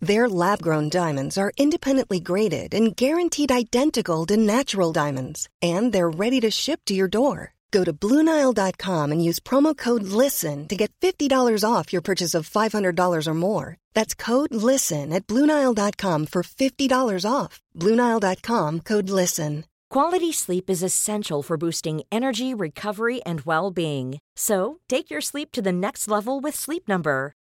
Their lab grown diamonds are independently graded and guaranteed identical to natural diamonds, and they're ready to ship to your door. Go to Bluenile.com and use promo code LISTEN to get $50 off your purchase of $500 or more. That's code LISTEN at Bluenile.com for $50 off. Bluenile.com code LISTEN. Quality sleep is essential for boosting energy, recovery, and well being. So take your sleep to the next level with Sleep Number.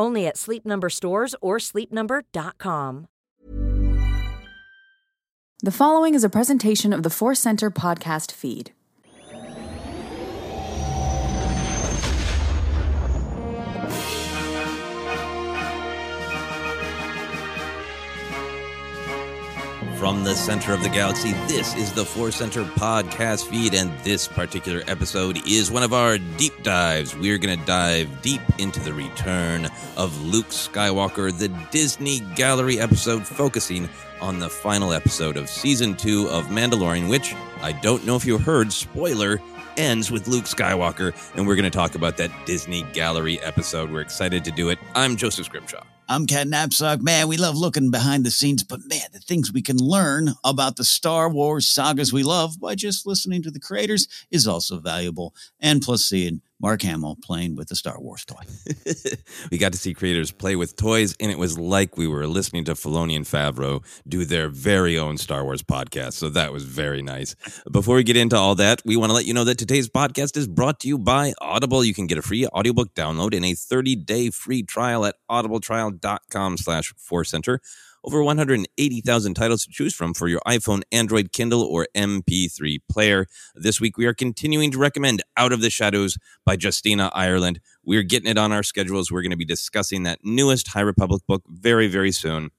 Only at Sleep Number stores or sleepnumber.com. The following is a presentation of the Force Center podcast feed. From the center of the galaxy, this is the Force Center podcast feed, and this particular episode is one of our deep dives. We're going to dive deep into the return of Luke Skywalker, the Disney Gallery episode, focusing on the final episode of season two of Mandalorian, which I don't know if you heard, spoiler, ends with Luke Skywalker, and we're going to talk about that Disney Gallery episode. We're excited to do it. I'm Joseph Scrimshaw. I'm Ken Napzok. Man, we love looking behind the scenes, but man, the things we can learn about the Star Wars sagas we love by just listening to the creators is also valuable. And plus seeing Mark Hamill playing with the Star Wars toy. we got to see creators play with toys, and it was like we were listening to Filoni and Favreau do their very own Star Wars podcast. So that was very nice. Before we get into all that, we want to let you know that today's podcast is brought to you by Audible. You can get a free audiobook download and a 30-day free trial at audibletrial.com slash center over 180,000 titles to choose from for your iPhone, Android, Kindle, or MP3 player. This week, we are continuing to recommend Out of the Shadows by Justina Ireland. We're getting it on our schedules. We're going to be discussing that newest High Republic book very, very soon.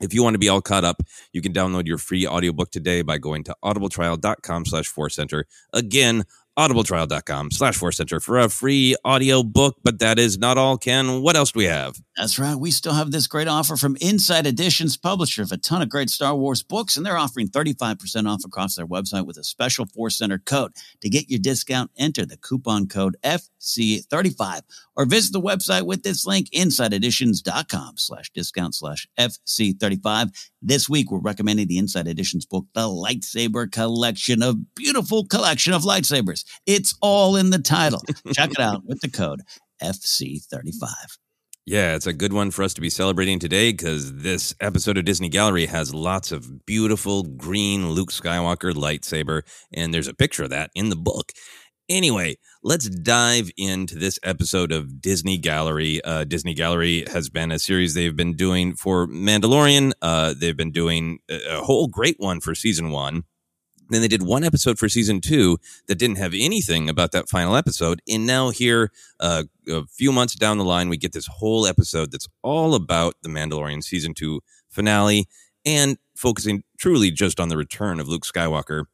If you want to be all caught up, you can download your free audiobook today by going to audibletrial.com slash center. Again, audibletrial.com slash force center for a free audio book. But that is not all, Ken. What else do we have? That's right. We still have this great offer from Insight Editions, publisher of a ton of great Star Wars books, and they're offering 35% off across their website with a special Force Center code. To get your discount, enter the coupon code FC35 or visit the website with this link, insighteditions.com slash discount slash FC35. This week, we're recommending the Insight Editions book, The Lightsaber Collection, a beautiful collection of lightsabers. It's all in the title. Check it out with the code FC35. Yeah, it's a good one for us to be celebrating today because this episode of Disney Gallery has lots of beautiful green Luke Skywalker lightsaber, and there's a picture of that in the book. Anyway, let's dive into this episode of Disney Gallery. Uh, Disney Gallery has been a series they've been doing for Mandalorian. Uh, they've been doing a whole great one for season one. Then they did one episode for season two that didn't have anything about that final episode. And now, here, uh, a few months down the line, we get this whole episode that's all about the Mandalorian season two finale and focusing truly just on the return of Luke Skywalker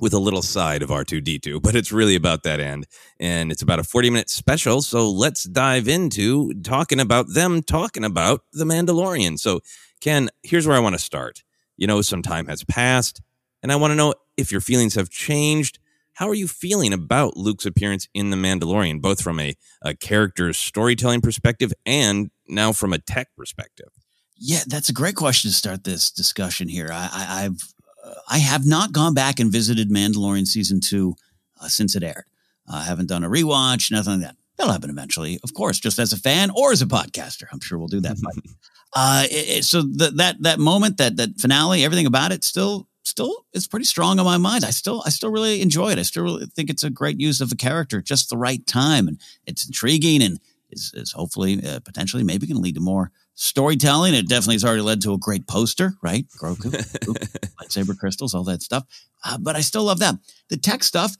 with a little side of R2D2, but it's really about that end. And it's about a 40 minute special. So let's dive into talking about them talking about The Mandalorian. So, Ken, here's where I want to start. You know, some time has passed and I want to know if your feelings have changed. How are you feeling about Luke's appearance in The Mandalorian, both from a, a character's storytelling perspective and now from a tech perspective? Yeah, that's a great question to start this discussion here. I, have uh, I have not gone back and visited Mandalorian season two uh, since it aired. I haven't done a rewatch, nothing like that. That'll happen eventually, of course, just as a fan or as a podcaster. I'm sure we'll do that. uh, it, it, so the, that that moment, that that finale, everything about it still still is pretty strong on my mind. I still I still really enjoy it. I still really think it's a great use of a character, just the right time, and it's intriguing and is, is hopefully uh, potentially maybe going to lead to more storytelling. It definitely has already led to a great poster, right? Grogu, lightsaber crystals, all that stuff. Uh, but I still love that. The tech stuff,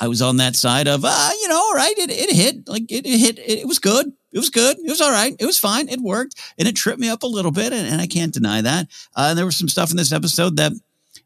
I was on that side of, uh, you know, all right, it, it hit, like it, it hit, it, it, was good. It was good. It was all right. It was fine. It worked. And it tripped me up a little bit. And, and I can't deny that. Uh, and there was some stuff in this episode that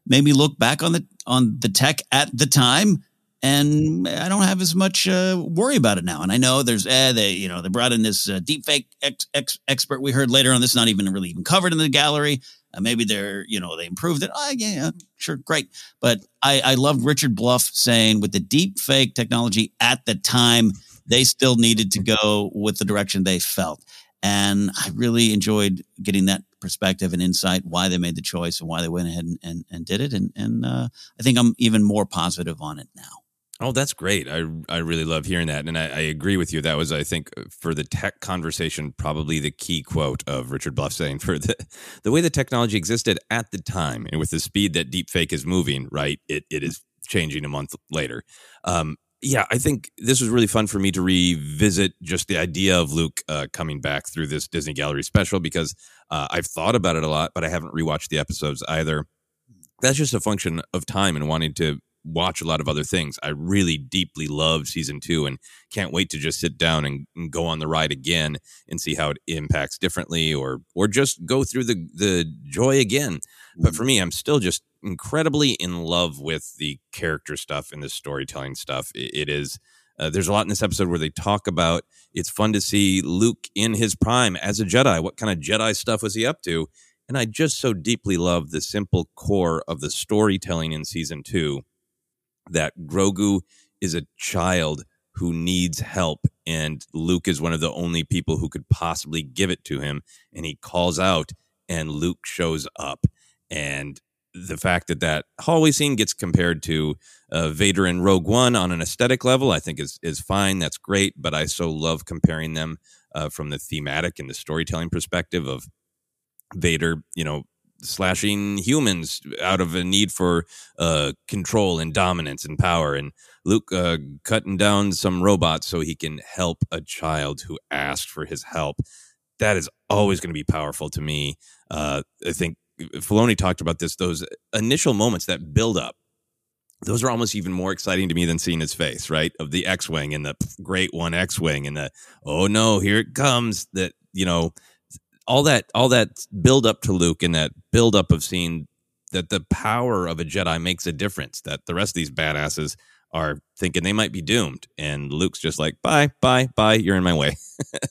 made me look back on the, on the tech at the time and I don't have as much uh, worry about it now. And I know there's eh, they you know they brought in this uh, deepfake ex- ex- expert we heard later on. This not even really even covered in the gallery. Uh, maybe they're you know they improved it. Oh, yeah, yeah, sure, great. But I I loved Richard Bluff saying with the deep fake technology at the time they still needed to go with the direction they felt. And I really enjoyed getting that perspective and insight why they made the choice and why they went ahead and, and, and did it. And, and uh, I think I'm even more positive on it now. Oh, that's great. I I really love hearing that. And I, I, agree with you. That was, I think, for the tech conversation, probably the key quote of Richard Bluff saying for the the way the technology existed at the time and with the speed that deepfake is moving, right? It it is changing a month later. Um, yeah, I think this was really fun for me to revisit just the idea of Luke uh, coming back through this Disney Gallery special because uh, I've thought about it a lot, but I haven't rewatched the episodes either. That's just a function of time and wanting to watch a lot of other things. I really deeply love season two and can't wait to just sit down and, and, go on the ride again and see how it impacts differently or or just go through the the joy again. But for mm-hmm. me, I'm still just incredibly in love with the character stuff and the storytelling stuff. it, it is uh, there's a lot in this episode where they talk about it's fun to see Luke in his prime as a Jedi. What kind of Jedi stuff was he up to? And I just so deeply love the simple core of the storytelling in season two that Grogu is a child who needs help and Luke is one of the only people who could possibly give it to him and he calls out and Luke shows up and the fact that that hallway scene gets compared to uh, Vader and Rogue One on an aesthetic level, I think is is fine. That's great, but I so love comparing them uh, from the thematic and the storytelling perspective of Vader, you know, slashing humans out of a need for uh, control and dominance and power, and Luke uh, cutting down some robots so he can help a child who asked for his help. That is always going to be powerful to me. Uh, I think Filoni talked about this; those initial moments that build up. Those are almost even more exciting to me than seeing his face, right? Of the X-wing and the Great One X-wing and the oh no, here it comes. That you know all that all that build up to Luke and that build up of seeing that the power of a Jedi makes a difference. That the rest of these badasses are thinking they might be doomed, and Luke's just like, "Bye, bye, bye. You're in my way."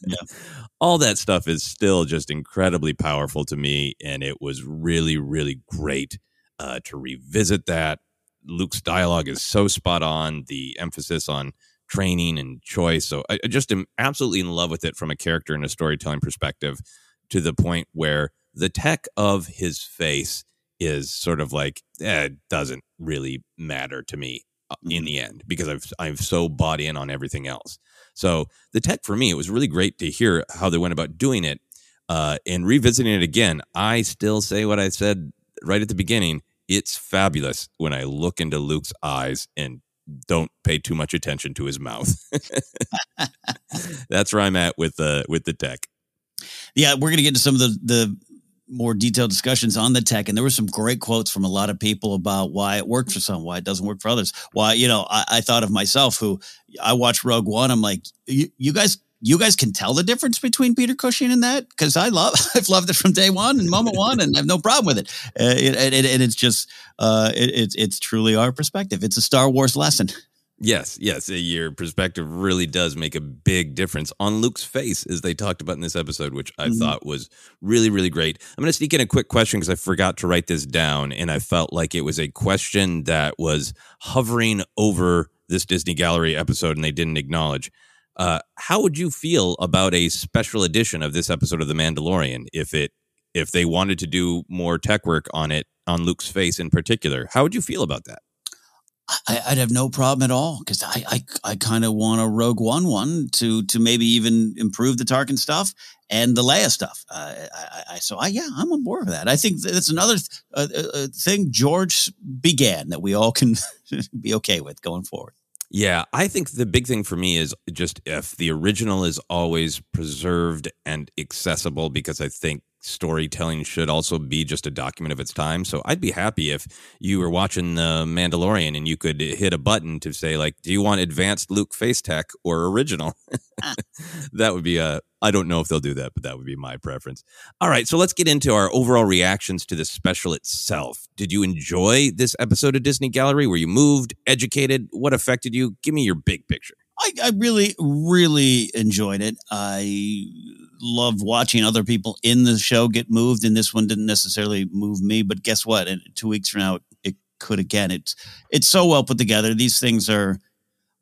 yeah. All that stuff is still just incredibly powerful to me, and it was really, really great uh, to revisit that. Luke's dialogue is so spot on. The emphasis on training and choice. So I, I just am absolutely in love with it from a character and a storytelling perspective to the point where the tech of his face is sort of like eh, it doesn't really matter to me in mm-hmm. the end because I've I've so bought in on everything else. So the tech for me, it was really great to hear how they went about doing it. Uh, and revisiting it again, I still say what I said right at the beginning. It's fabulous when I look into Luke's eyes and don't pay too much attention to his mouth. That's where I'm at with the with the tech yeah, we're going to get to some of the the more detailed discussions on the tech, and there were some great quotes from a lot of people about why it worked for some, why it doesn't work for others. Why you know, I, I thought of myself who I watched Rogue One. I'm like, you, guys you guys can tell the difference between Peter Cushing and that because I love I've loved it from day one and moment one and I have no problem with it. and it, it, it it's just uh, it, it's it's truly our perspective. It's a Star Wars lesson. Yes, yes. Your perspective really does make a big difference on Luke's face, as they talked about in this episode, which I mm-hmm. thought was really, really great. I'm going to sneak in a quick question because I forgot to write this down, and I felt like it was a question that was hovering over this Disney Gallery episode, and they didn't acknowledge. Uh, how would you feel about a special edition of this episode of The Mandalorian if it if they wanted to do more tech work on it on Luke's face in particular? How would you feel about that? I, would have no problem at all because I I, I kind of want a Rogue One one to to maybe even improve the Tarkin stuff and the Leia stuff. Uh, I, I, so I yeah I'm on board with that. I think that's another th- uh, uh, uh, thing George began that we all can be okay with going forward. Yeah, I think the big thing for me is just if the original is always preserved and accessible, because I think storytelling should also be just a document of its time. So I'd be happy if you were watching The Mandalorian and you could hit a button to say, like, do you want advanced Luke face tech or original? Ah. that would be a, I don't know if they'll do that, but that would be my preference. All right, so let's get into our overall reactions to the special itself. Did you enjoy this episode of Disney Gallery? Were you moved, educated? What affected you? Give me your big picture. I, I really, really enjoyed it. I loved watching other people in the show get moved, and this one didn't necessarily move me. But guess what? In two weeks from now, it could again. It's it's so well put together. These things are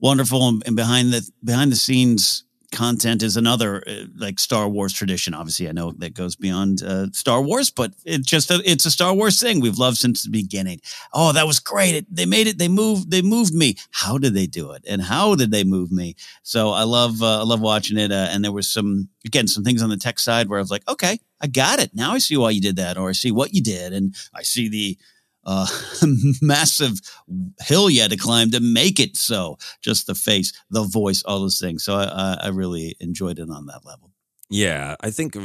wonderful, and, and behind the behind the scenes content is another uh, like Star Wars tradition. Obviously, I know that goes beyond uh, Star Wars, but it's just a, it's a Star Wars thing we've loved since the beginning. Oh, that was great! It, they made it. They moved. They moved me. How did they do it? And how did they move me? So I love uh, I love watching it. Uh, and there was some again some things on the tech side where I was like, okay, I got it. Now I see why you did that, or I see what you did, and I see the uh, massive hill had to climb to make it so. Just the face, the voice, all those things. So I, I really enjoyed it on that level. Yeah, I think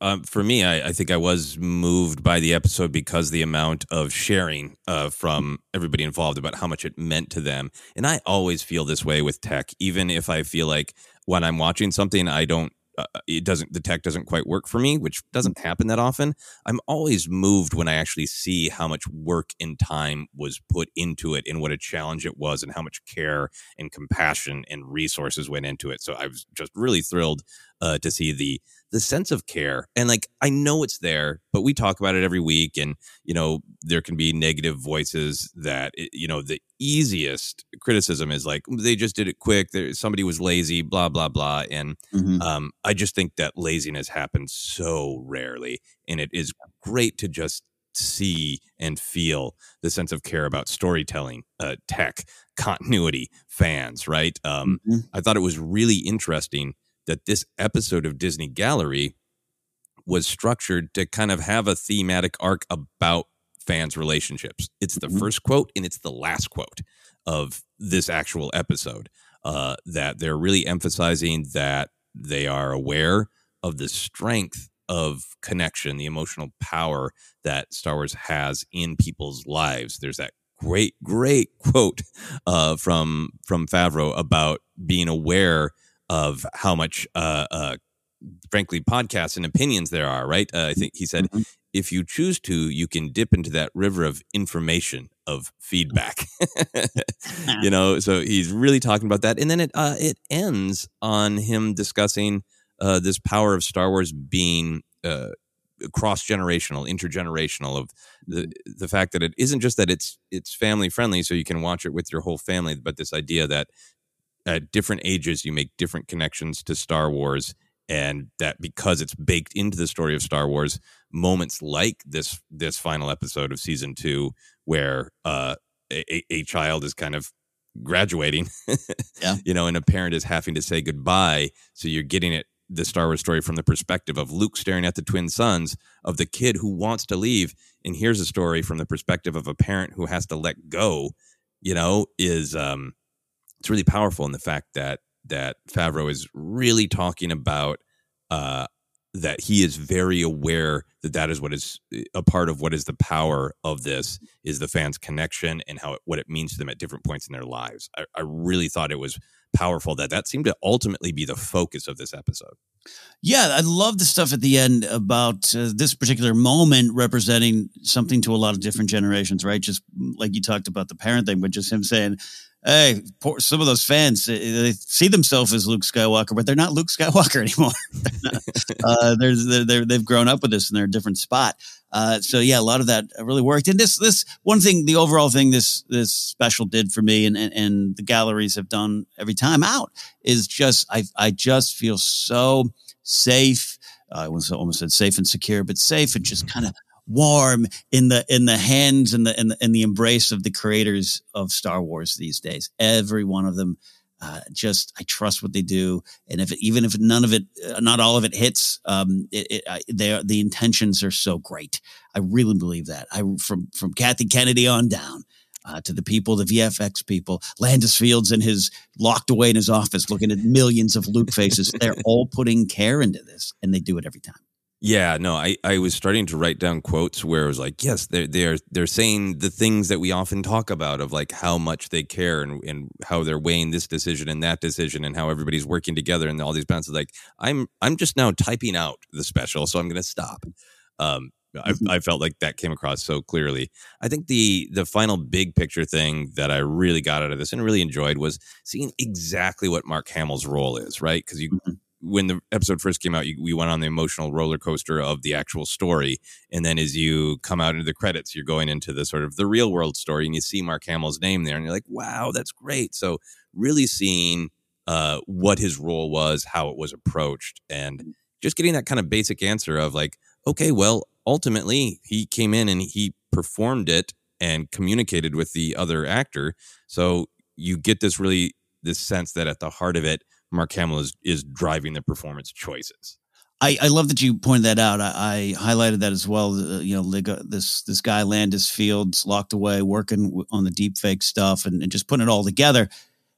uh for me, I, I, think I was moved by the episode because the amount of sharing uh, from everybody involved about how much it meant to them. And I always feel this way with tech, even if I feel like when I'm watching something, I don't uh, it doesn't the tech doesn't quite work for me which doesn't happen that often. I'm always moved when i actually see how much work and time was put into it and what a challenge it was and how much care and compassion and resources went into it. So i was just really thrilled uh, to see the the sense of care and like i know it's there but we talk about it every week and you know there can be negative voices that you know the easiest criticism is like they just did it quick there somebody was lazy blah blah blah and mm-hmm. um, i just think that laziness happens so rarely and it is great to just see and feel the sense of care about storytelling uh, tech continuity fans right um, mm-hmm. i thought it was really interesting that this episode of Disney Gallery was structured to kind of have a thematic arc about fans' relationships. It's the mm-hmm. first quote and it's the last quote of this actual episode. Uh, that they're really emphasizing that they are aware of the strength of connection, the emotional power that Star Wars has in people's lives. There's that great, great quote uh, from from Favreau about being aware of how much, uh, uh, frankly, podcasts and opinions there are, right? Uh, I think he said, mm-hmm. if you choose to, you can dip into that river of information, of feedback. you know, so he's really talking about that. And then it, uh, it ends on him discussing uh, this power of Star Wars being uh, cross generational, intergenerational of the the fact that it isn't just that it's it's family friendly, so you can watch it with your whole family, but this idea that at different ages you make different connections to Star Wars and that because it's baked into the story of Star Wars moments like this this final episode of season 2 where uh a, a child is kind of graduating yeah. you know and a parent is having to say goodbye. So you're getting it the Star Wars story from the perspective of Luke staring at the twin sons of the kid who wants to leave. And here's a story from the perspective of a parent who has to let go you know is um it's really powerful in the fact that that Favreau is really talking about uh, that he is very aware that that is what is a part of what is the power of this is the fans connection and how it, what it means to them at different points in their lives. I, I, really thought it was powerful that that seemed to ultimately be the focus of this episode. Yeah i love the stuff at the end about uh, this particular moment representing something to a lot of different generations right? Just like you talked about the parent thing but just him saying hey, poor, some of those fans they see themselves as Luke Skywalker, but they're not Luke Skywalker anymore. uh, they're, they're, they've grown up with this, and they're a different spot. Uh, so yeah, a lot of that really worked. And this this one thing, the overall thing this this special did for me, and and, and the galleries have done every time out is just I I just feel so safe. Uh, I almost said safe and secure, but safe and just kind of warm in the in the hands and the in the, in the embrace of the creators of Star Wars these days. Every one of them. Uh, just I trust what they do, and if it, even if none of it, uh, not all of it hits, um, it, it, I, they are, the intentions are so great. I really believe that. I from from Kathy Kennedy on down, uh, to the people, the VFX people, Landis Fields and his locked away in his office looking at millions of Luke faces. They're all putting care into this, and they do it every time. Yeah, no, I, I was starting to write down quotes where it was like, yes, they're they're they're saying the things that we often talk about of like how much they care and, and how they're weighing this decision and that decision and how everybody's working together and all these balances. Like I'm I'm just now typing out the special, so I'm gonna stop. Um, I, Mhm. I felt like that came across so clearly. I think the the final big picture thing that I really got out of this and really enjoyed was seeing exactly what Mark Hamill's role is, right? Because you Mhm. When the episode first came out, you, we went on the emotional roller coaster of the actual story, and then as you come out into the credits, you're going into the sort of the real world story, and you see Mark Hamill's name there, and you're like, wow, that's great. So really seeing uh, what his role was, how it was approached, and just getting that kind of basic answer of like, okay, well, ultimately he came in and he performed it and communicated with the other actor. So you get this really this sense that at the heart of it, Mark Hamill is is driving the performance choices. I, I love that you pointed that out. I, I highlighted that as well. Uh, you know, this this guy Landis Fields locked away, working on the deep fake stuff, and, and just putting it all together.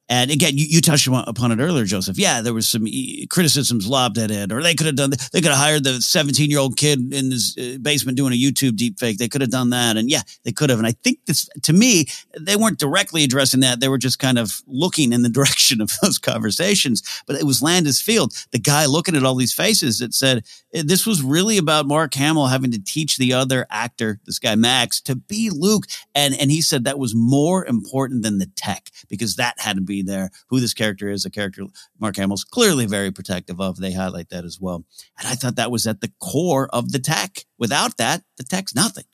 And again, you, you touched upon it earlier, Joseph. Yeah, there was some criticisms lobbed at it, or they could have done. They could have hired the seventeen year old kid in his uh, basement doing a YouTube deep fake. They could have done that, and yeah, they could have. And I think this, to me, they weren't directly addressing that. They were just kind of looking in the direction of those conversations. But it was Landis Field, the guy looking at all these faces, that said eh, this was really about Mark Hamill having to teach the other actor, this guy Max, to be Luke. And and he said that was more important than the tech because that had to be there. Who this character is, a character Mark Hamill's clearly very protective of. They highlight that as well. And I thought that was at the core of the tech. Without that, the tech's nothing.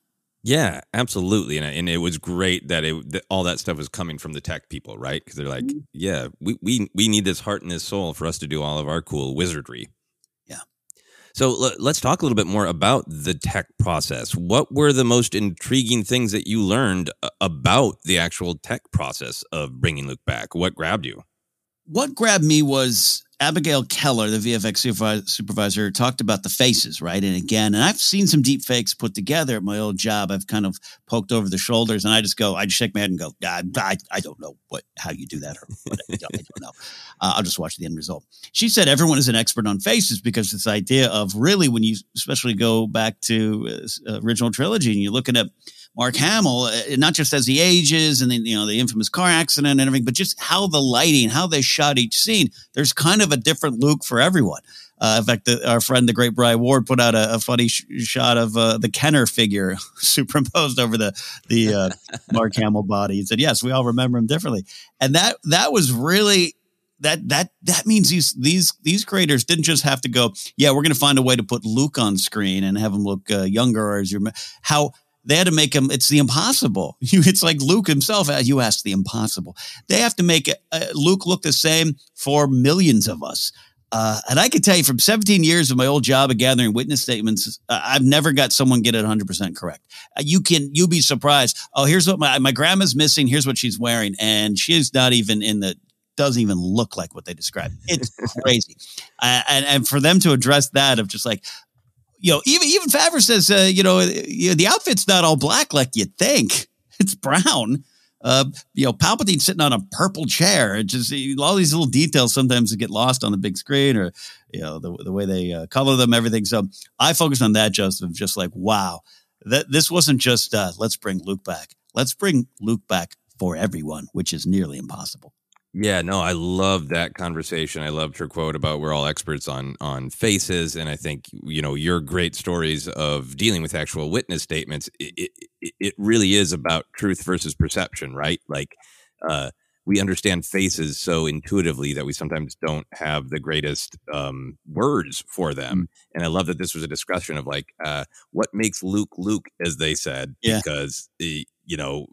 Yeah, absolutely, and and it was great that it that all that stuff was coming from the tech people, right? Because they're like, mm-hmm. yeah, we we we need this heart and this soul for us to do all of our cool wizardry. So l- let's talk a little bit more about the tech process. What were the most intriguing things that you learned uh, about the actual tech process of bringing Luke back? What grabbed you? what grabbed me was Abigail Keller, the VFX supervi- supervisor, talked about the faces, right? And again, and I've seen some deep fakes put together at my old job. I've kind of poked over the shoulders and I just go, I just shake my head and go, I, I, I don't know what, how you do that or what, I don't, I don't know. Uh, I'll just watch the end result. She said everyone is an expert on faces because this idea of really when you especially go back to uh, original trilogy and you're looking at Mark Hamill, uh, not just as he ages and then, you know, the infamous car accident and everything, but just how the lighting, how they shot each scene. There's kind of a different Luke for everyone. Uh, in fact, the, our friend, the great Brian Ward, put out a, a funny sh- shot of uh, the Kenner figure superimposed over the the uh, Mark Hamill body. He said, "Yes, we all remember him differently," and that that was really that that that means these these these creators didn't just have to go, "Yeah, we're going to find a way to put Luke on screen and have him look uh, younger," or as your how they had to make him. It's the impossible. It's like Luke himself. uh, You asked the impossible. They have to make uh, Luke look the same for millions of us. Uh, and I can tell you from 17 years of my old job of gathering witness statements, uh, I've never got someone get it 100% correct. You can, you'll be surprised. Oh, here's what my, my grandma's missing. Here's what she's wearing. And she's not even in the, doesn't even look like what they described. It's crazy. And, and for them to address that of just like, you know, even, even Favreau says, uh, you know, the outfit's not all black like you think. It's brown uh, you know, Palpatine sitting on a purple chair. Just all these little details sometimes get lost on the big screen, or you know, the the way they uh, color them, everything. So I focused on that, Joseph. Just like, wow, that this wasn't just uh, let's bring Luke back. Let's bring Luke back for everyone, which is nearly impossible. Yeah, no, I love that conversation. I loved her quote about we're all experts on on faces, and I think you know your great stories of dealing with actual witness statements. It it, it really is about truth versus perception, right? Like uh, we understand faces so intuitively that we sometimes don't have the greatest um, words for them. And I love that this was a discussion of like uh, what makes Luke Luke, as they said, Yeah. because eh, you know,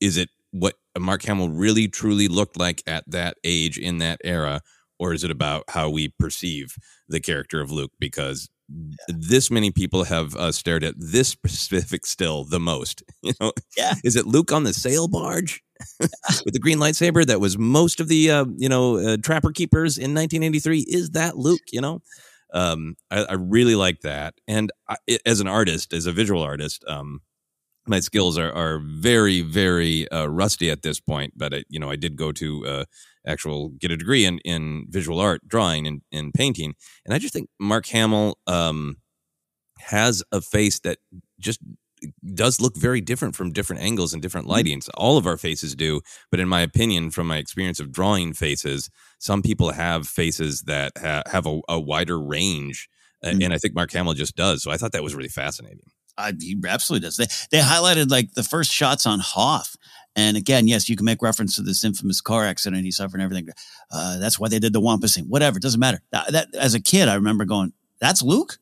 is it what Mark Hamill really truly looked like at that age in that era, or is it about how we perceive the character of Luke? Because this many people have uh, stared at this specific still the most. You know, Yeah. is it Luke on the sail barge with the green lightsaber that was most of the uh, you know uh, trapper keepers in 1983? Is that Luke? You know, um, I, I really like that, and I, as an artist, as a visual artist, um, my skills are are very very uh, rusty at this point. But I, you know, I did go to uh, actual get a degree in in visual art, drawing, and in painting, and I just think Mark Hamill um, has a face that just does look very different from different angles and different lightings. All of our faces do, but in my opinion, from my experience of drawing faces, some people have faces that ha- have a, a wider range, a- Mm. and I think Mark Hamill just does. So I thought that was really fascinating. I, he absolutely does. They they highlighted like the first shots on Hoth, and again, yes, you can make reference to this infamous car accident he suffered and everything. Uh, that's why they did the wampa thing. Whatever, it doesn't matter. That, that as a kid, I remember going, "That's Luke."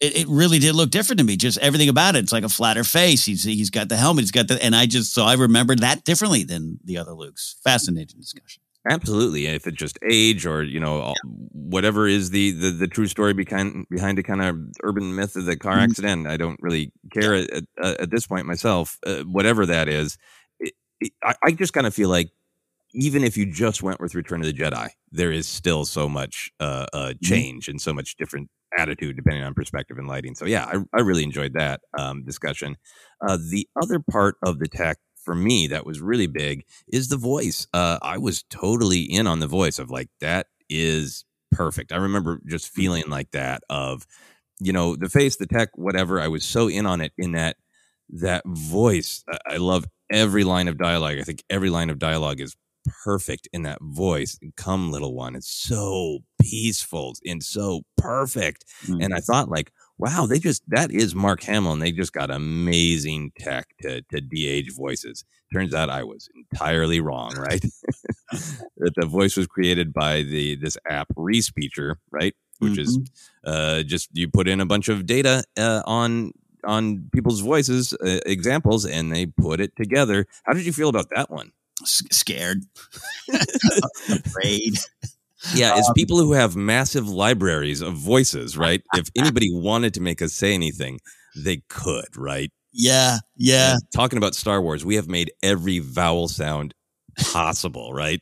It, it really did look different to me. Just everything about it. It's like a flatter face. He's he's got the helmet. He's got the, and I just so I remembered that differently than the other Lukes. Fascinating discussion. Absolutely, if it's just age or you know whatever is the, the the true story behind behind a kind of urban myth of the car Mhm. accident, I don't really care at, at, at this point myself. Uh, whatever that is, it, it, I, I just kind of feel like even if you just went with Return of the Jedi, there is still so much uh, uh, change and so much different attitude depending on perspective and lighting. So yeah, I, I really enjoyed that um, discussion. Uh, the other part of the tech for me that was really big is the voice. Uh, I was totally in on the voice of like that is perfect. I remember just feeling like that of you know the face, the tech, whatever. I was so in on it in that that voice. I- love every line of dialogue. I think every line of dialogue is perfect in that voice. Come, little one. It's so peaceful and so perfect. Mm. And I thought, like, wow, they just that is Mark Hamill, and they just got amazing tech to to de-age voices. Turns out I was entirely wrong, right? that the voice was created by the this app Respeecher, right? Which is uh, just you put in a bunch of data uh, on on people's voices uh, examples, and they put it together. How did you feel about that one? S- scared, afraid. Yeah, it's Um, people who have massive libraries of voices, right? If anybody wanted to make us say anything, they could, right? Yeah, yeah. And talking about Star Wars, we have made every vowel sound possible, right?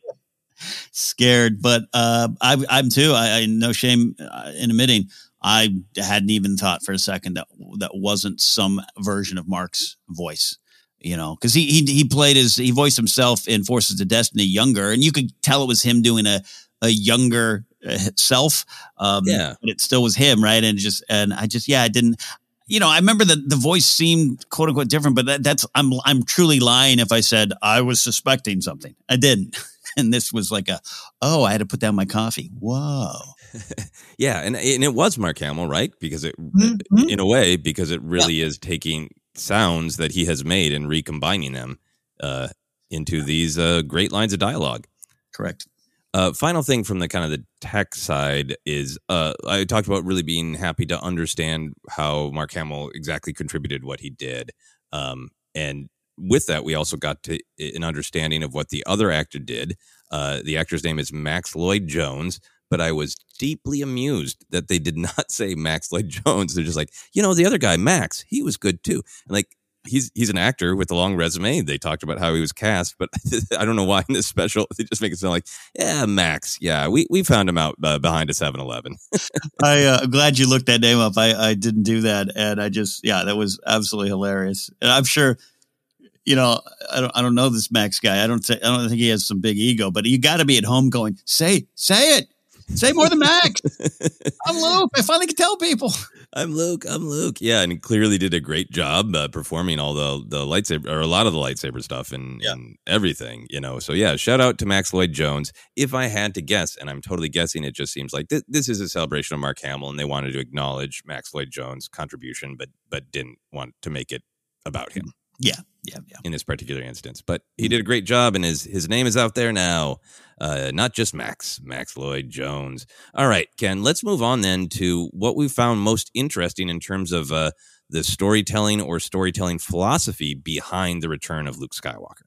scared, but uh, I, I'm too. I, I no shame uh, in admitting I hadn't even thought for a second that that wasn't some version of Mark's voice. You know, because he, he he played his he voiced himself in Forces of Destiny younger, and you could tell it was him doing a a younger uh, self. Um, Yeah. but it still was him, right? And just and I just yeah, I didn't. You know, I remember that the voice seemed quote unquote different, but that, that's I'm I'm truly lying if I said I was suspecting something. I didn't. And this was like a, oh, I had to put down my coffee. Whoa. Yeah, and and it was Mark Hamill, right? Because it, Mhm. in a way, because it really is taking sounds that he has made and recombining them uh, into these uh, great lines of dialogue. Correct. Uh, final thing from the kind of the tech side is uh, I talked about really being happy to understand how Mark Hamill exactly contributed what he did, um, and with that we also got to an understanding of what the other actor did. Uh, the actor's name is Max Lloyd Jones, but I was deeply amused that they did not say Max Lloyd Jones. They're just like, you know, the other guy, Max, he was good too. And like he's he's an actor with a long resume. They talked about how he was cast, but I don't know why in this special they just make it sound like, yeah, Max, yeah, we we found him out uh, behind a 7-Eleven. I, uh, I'm glad you looked that name up. I, I didn't do that. And I just, yeah, that was absolutely hilarious. And I'm sure, you know, I don't, I don't know this Max guy. I don't, th- I don't think he has some big ego, but you got to be at home going, say, say it. Say more than Max. I'm Luke. I finally can tell people. I'm Luke. I'm Luke. Yeah, and he clearly did a great job uh, performing all the the lightsaber or a lot of the lightsaber stuff and, Yeah. and everything. You know, so yeah, shout out to Max Lloyd Jones. If I had to guess, and I'm totally guessing, it just seems like th- this is a celebration of Mark Hamill, and they wanted to acknowledge Max Lloyd Jones' contribution, but but didn't want to make it about him Yeah. Yeah. Yeah. in this particular instance. But he did a great job, and his his name is out there now. Uh, not just Max, Max Lloyd Jones. All right, Ken. Let's move on then to what we found most interesting in terms of uh, the storytelling or storytelling philosophy behind the return of Luke Skywalker.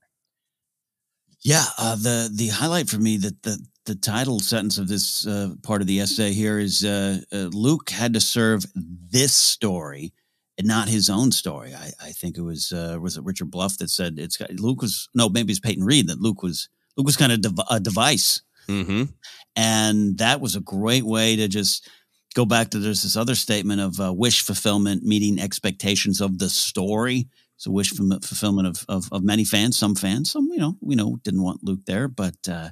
Yeah, uh, the the highlight for me that the the title sentence of this uh, part of the essay here is uh, uh, Luke had to serve this story and not his own story. I, I think it was uh, was it Richard Bluff that said it's got, Luke was no maybe it's Peyton Reed that Luke was Luke was kind of dev- a device, Mm-hmm. and that was a great way to just go back to there's this other statement of uh, wish fulfillment meeting expectations of the story. So wish fulf- fulfillment of, of of many fans, some fans, some you know we know didn't want Luke there, but. Uh,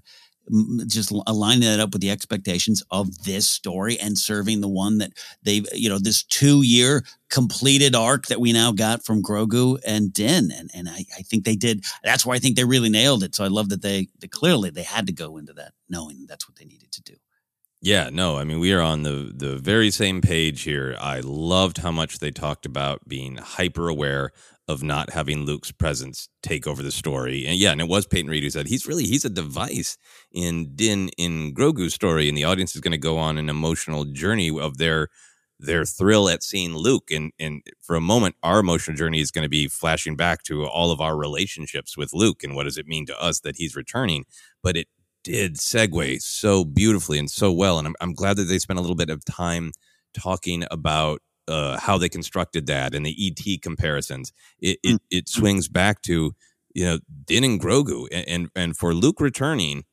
just aligning that up with the expectations of this story and serving the one that they've, you know, this two year completed arc that we now got from Grogu and Din. And, and I, I think they did. That's why I think they really nailed it. So I love that they, they clearly they had to go into that knowing that's what they needed to do. Yeah, no, I mean we are on the the very same page here. I loved how much they talked about being hyper aware of not having Luke's presence take over the story. And yeah, and it was Peyton Reed who said he's really he's a device in Din in Grogu's story, and the audience is going to go on an emotional journey of their their thrill at seeing Luke. And and for a moment, our emotional journey is going to be flashing back to all of our relationships with Luke and what does it mean to us that he's returning. But it did segue so beautifully and so well. And I'm, I'm glad that they spent a little bit of time talking about uh, how they constructed that and the ET comparisons. It, it, it swings back to, you know, Din and Grogu. And, and, and for Luke returning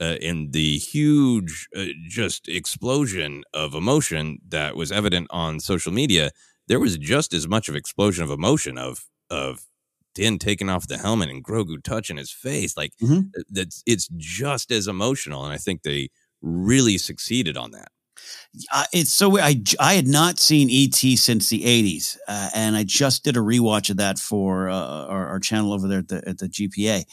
uh, in the huge, uh, just explosion of emotion that was evident on social media, there was just as much of explosion of emotion of, of, Din taking off the helmet and Grogu touching his face, like Mhm. that's it's just as emotional, and I think they really succeeded on that. Uh, it's so. I, I had not seen ET since the 80s, uh, and I just did a rewatch of that for uh, our, our channel over there at the, at the GPA.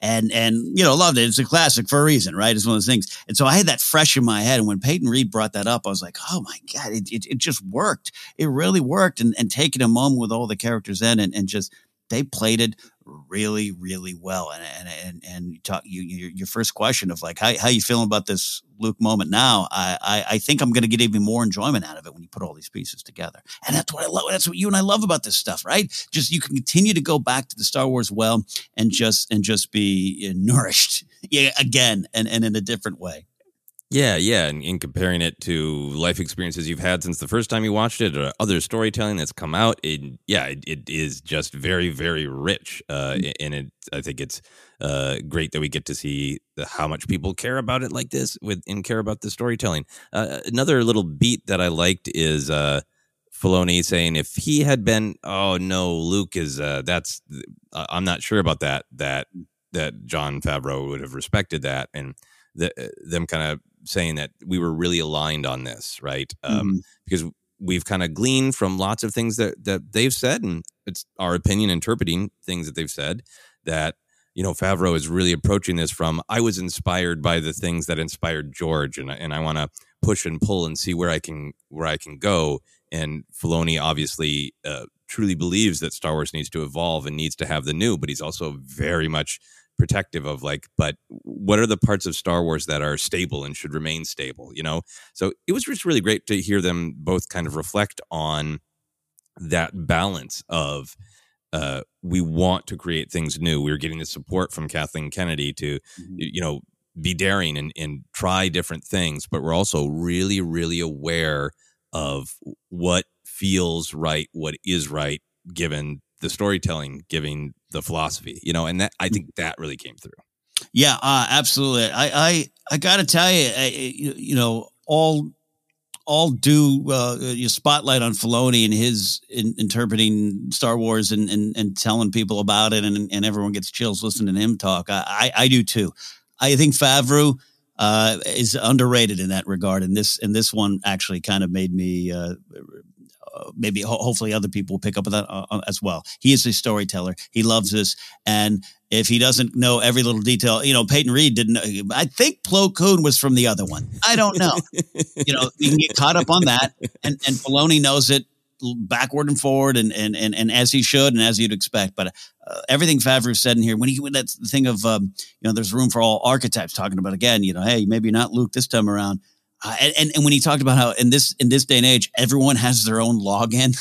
And, and, you know, loved it. It's a classic for a reason, right? It's one of those things. And so I had that fresh in my head. And when Peyton Reed brought that up, I was like, oh my God, it, it, it just worked. It really worked. And, and taking a moment with all the characters in and, and just, they played it really, really well. And and and and talk you your, your first question of like how how you feeling about this Luke moment now? I I, I think I'm going to get even more enjoyment out of it when you put all these pieces together. And that's what I love. That's what you and I love about this stuff, right? Just you can continue to go back to the Star Wars well and just and just be nourished yeah, again and and in a different way. Yeah, yeah, and in comparing it to life experiences you've had since the first time you watched it, or other storytelling that's come out, it, yeah, it, it is just very, very rich, uh, and it. I think it's uh, great that we get to see the, how much people care about it like this, with and care about the storytelling. Uh, another little beat that I liked is uh, Filoni saying if he had been, oh no, Luke is uh, that's uh, I'm not sure about that that that Jon Favreau would have respected that and the, them kind of saying that we were really aligned on this, right? Um, Because we've kind of gleaned from lots of things that that they've said, and it's our opinion interpreting things that they've said that you know Favreau is really approaching this from I was inspired by the things that inspired George, and I- and I want to push and pull and see where I can where I can go. And Filoni obviously uh, truly believes that Star Wars needs to evolve and needs to have the new, but he's also very much protective of like, but what are the parts of Star Wars that are stable and should remain stable? You know, so it was just really great to hear them both kind of reflect on that balance of uh, we want to create things new. We were getting the support from Kathleen Kennedy to, you know, be daring and, and try different things, but we're also really, really aware of what feels right, what is right, given the storytelling, giving the philosophy, you know, and that I think that really came through. Yeah, uh, absolutely. I I I got to tell you, I, you, know, all all due uh, your spotlight on Filoni and his in, interpreting Star Wars and, and and telling people about it, and and everyone gets chills listening to him talk. I I, I do too. I think Favreau uh, is underrated in that regard, and this and this one actually kind of made me. Uh, uh, maybe ho- hopefully other people will pick up on that uh, as well. He is a storyteller. He loves this, and if he doesn't know every little detail, you know, Peyton Reed didn't. I think Plo Koon was from the other one. I don't know. you know, you can get caught up on that, and and Filoni knows it backward and forward, and and and, and as he should, and as you'd expect. But uh, everything Favreau said in here, when he when that's the thing of um, you know, there's room for all archetypes. Talking about again, you know, hey, maybe not Luke this time around. Uh, and, and when he talked about how in this in this day and age, everyone has their own login.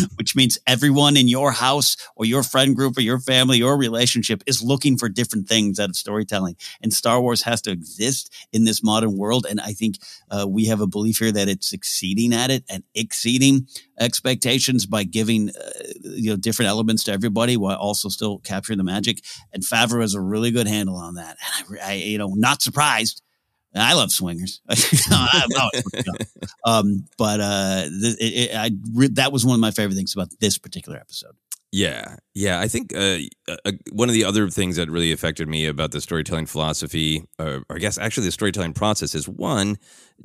which means everyone in your house or your friend group or your family, or relationship is looking for different things out of storytelling. And Star Wars has to exist in this modern world. And I think uh, we have a belief here that it's succeeding at it and exceeding expectations by giving uh, you know different elements to everybody while also still capturing the magic. And Favreau has a really good handle on that. And I, I you know, not surprised I love swingers. um, but uh, it, it, I re- that was one of my favorite things about this particular episode. Yeah, yeah. I think uh, uh, one of the other things that really affected me about the storytelling philosophy, or, or I guess actually the storytelling process, is one,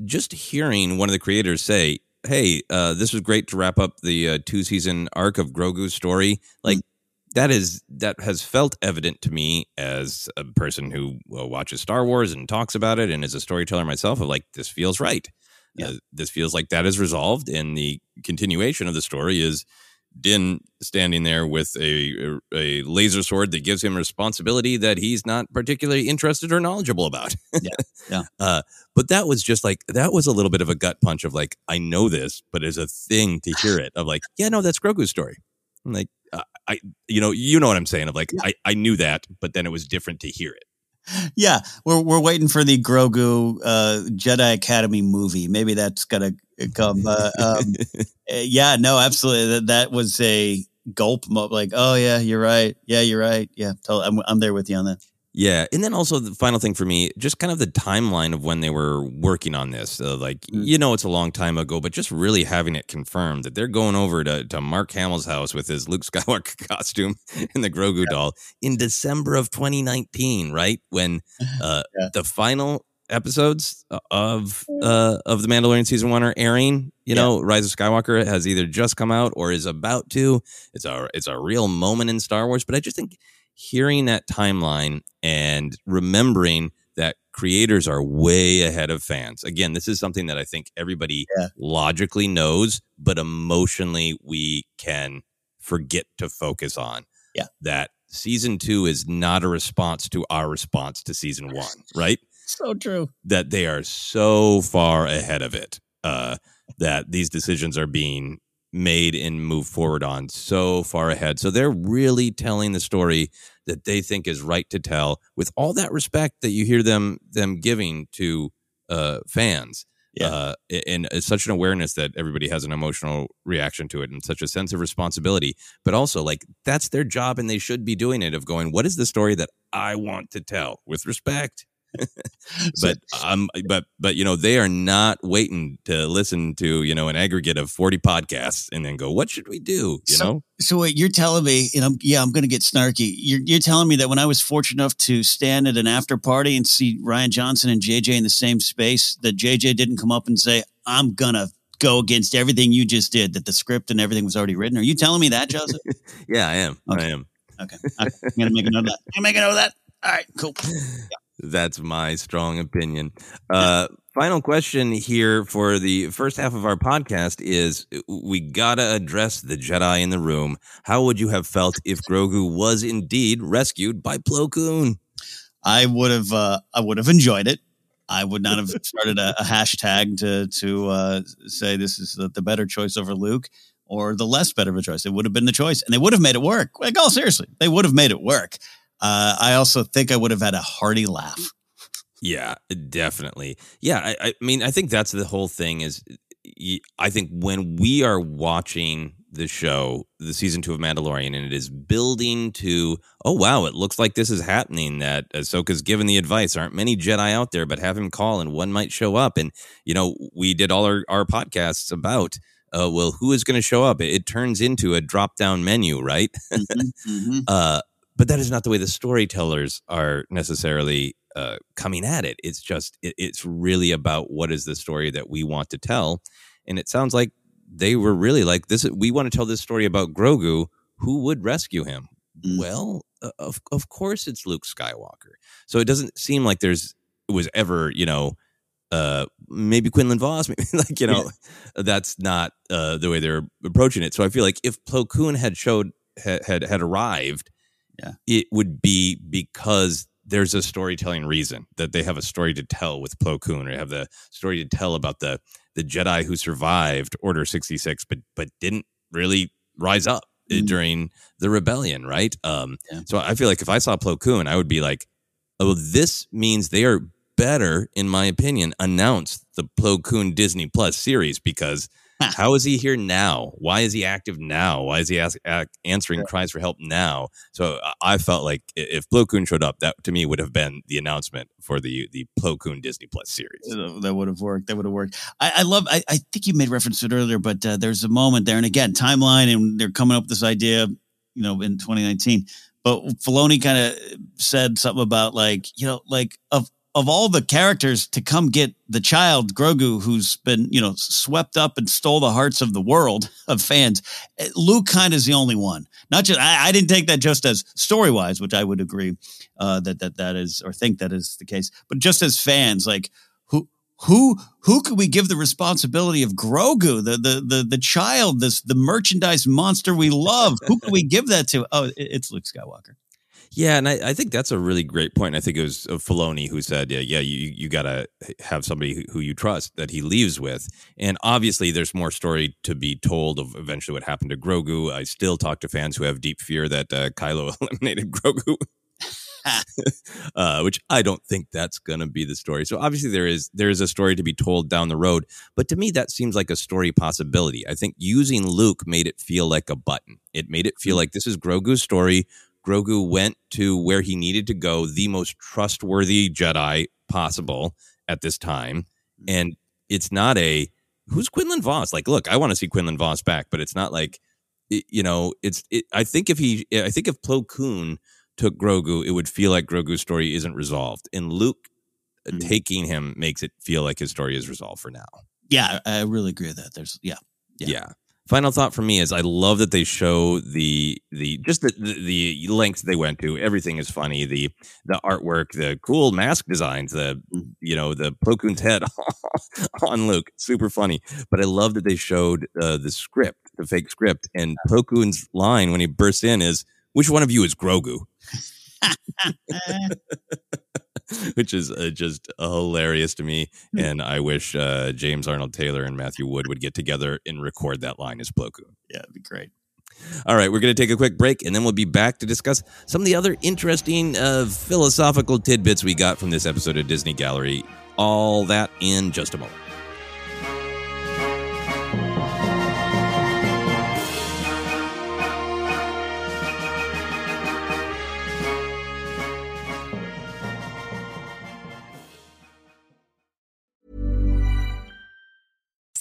just hearing one of the creators say, "Hey, uh, this was great to wrap up the uh, two season arc of Grogu's story." Like that is that has felt evident to me as a person who uh, watches Star Wars and talks about it, and as a storyteller myself. Of like, this feels right. Yeah. Uh, this feels like that is resolved, and the continuation of the story is Din standing there with a a laser sword that gives him responsibility that he's not particularly interested or knowledgeable about. yeah, yeah. Uh, but that was just like that was a little bit of a gut punch of like I know this, but as a thing to hear it of like yeah, no, that's Grogu's story. I'm like uh, I, you know, you know what I'm saying. Of like, yeah. I, I knew that, but then it was different to hear it. Yeah, we're we're waiting for the Grogu uh, Jedi Academy movie. Maybe that's gonna come. Uh, um, eh, yeah, no, absolutely. That, that was a gulp. Like, oh yeah, you're right. Yeah, you're right. Yeah, I'm I'm there with you on that. Yeah, and then also the final thing for me, just kind of the timeline of when they were working on this. Uh, like mm. you know, it's a long time ago, but just really having it confirmed that they're going over to, to Mark Hamill's house with his Luke Skywalker costume and the Grogu yeah. doll in December of 2019, right when uh, yeah. the final episodes of uh, of the Mandalorian season one are airing. You yeah. know, Rise of Skywalker has either just come out or is about to. It's a it's a real moment in Star Wars, but I just think hearing that timeline and remembering that creators are way ahead of fans. Again, this is something that I think everybody yeah. logically knows, but emotionally we can forget to focus on. Yeah. That season two is not a response to our response to season one, right? so true. That they are so far ahead of it. Uh, that these decisions are being made and moved forward on so far ahead. So they're really telling the story that they think is right to tell with all that respect that you hear them them giving to uh, fans. Yeah. Uh, and it's such an awareness that everybody has an emotional reaction to it and such a sense of responsibility. But also, like, that's their job and they should be doing it of going, what is the story that I want to tell with respect but um but but you know they are not waiting to listen to you know an aggregate of 40 podcasts and then go what should we do? You so, know? so wait you're telling me and i'm yeah i'm gonna get snarky. You're, you're telling me that when i was fortunate enough to stand at an after party and see Rian Johnson and jj in the same space that jj didn't come up and say i'm gonna go against everything you just did that the script and everything was already written? Are you telling me that joseph? Yeah i am. Okay. i am. Okay. I'm gonna make a note of that. I'm gonna make a note of that. All right. Cool. Yeah. That's my strong opinion. Uh, final question here for the first half of our podcast is we gotta address the Jedi in the room. How would you have felt if Grogu was indeed rescued by Plo Koon? I would have. Uh, I would have enjoyed it. I would not have started a, a hashtag to to uh, say this is the, the, better choice over Luke or the less better of a choice. It would have been the choice, and they would have made it work. Like, oh, seriously, they would have made it work. Uh, I also think I would have had a hearty laugh. Yeah, definitely. Yeah, I, I mean, I think that's the whole thing. Is I think when we are watching the show, the season two of Mandalorian, and it is building to, oh wow, it looks like this is happening. That Ahsoka's given the advice. Aren't many Jedi out there, but have him call, and one might show up. And you know, we did all our, our podcasts about uh, well, who is going to show up? It, it, turns into a drop down menu, right? Mm-hmm, mm-hmm. uh, but that is not the way the storytellers are necessarily uh, coming at it. It's just it, it's really about what is the story that we want to tell, and it sounds like they were really like this. We want to tell this story about Grogu. Who would rescue him? Mm. Well, uh, of of course it's Luke Skywalker. So it doesn't seem like there's it was ever you know uh maybe Quinlan Vos, maybe like you know yeah. that's not uh the way they're approaching it. So I feel like if Plo Koon had showed had had, had arrived yeah. it would be because there's a storytelling reason that they have a story to tell with Plo Koon, or have the story to tell about the the Jedi who survived Order sixty six, but but didn't really rise up mm-hmm. during the rebellion, right? Um, yeah. So I feel like if I saw Plo Koon, I would be like, oh, this means they are better, in my opinion, announce the Plo Koon Disney Plus series because how is he here now? Why is he active now? Why is he ask, answering yeah. cries for help now? So I felt like if Plo Koon showed up, that to me would have been the announcement for the the Plo Koon Disney Plus series. That would have worked. That would have worked. I, I love. I, I, think you made reference to it earlier, but uh, there's a moment there, and again, timeline, and they're coming up with this idea, you know, in 2019. But Filoni kind of said something about like, you know, like of of all the characters to come get the child Grogu, who's been you know swept up and stole the hearts of the world of fans, Luke kind of is the only one. Not just I, I didn't take that just as story wise, which I would agree uh, that that that is or think that is the case, but just as fans, like who who who could we give the responsibility of Grogu, the the the the child, this the merchandise monster we love? who could we give that to? Oh, it's Luke Skywalker. Yeah, and I, I, think that's a really great point. I think it was uh, Filoni who said, "Yeah, yeah, you you got to have somebody who, who, you trust that he leaves with." And obviously, there's more story to be told of eventually what happened to Grogu. I still talk to fans who have deep fear that uh, Kylo eliminated Grogu. uh, which I don't think that's going to be the story. So obviously there is there is a story to be told down the road, but to me that seems like a story possibility. I think using Luke made it feel like a button. It made it feel hmm. like this is Grogu's story. Grogu went to where he needed to go, the most trustworthy Jedi possible at this time. Mm-hmm. And it's not a who's Quinlan Vos? Like, look, I want to see Quinlan Vos back, but it's not like you know, it's it, I think if he I think if Plo Koon took Grogu, it would feel like Grogu's story isn't resolved. And Luke mm-hmm. taking him makes it feel like his story is resolved for now. Yeah, I really agree with that. There's yeah. Yeah. yeah final thought for me is I love that they show the the just the, the, the lengths they went to. Everything is funny. The the artwork, the cool mask designs, the you know the Plo Koon's head on Luke, super funny. But I love that they showed uh, the script, the fake script, and Plo Koon's line when he bursts in is, "Which one of you is Grogu?" which is uh, just hilarious to me. Hmm. And I wish uh, James Arnold Taylor and Matthew Wood would get together and record that line as Plo Koon. Yeah, it'd be great. All right, we're going to take a quick break and then we'll be back to discuss some of the other interesting uh, philosophical tidbits we got from this episode of Disney Gallery. All that in just a moment.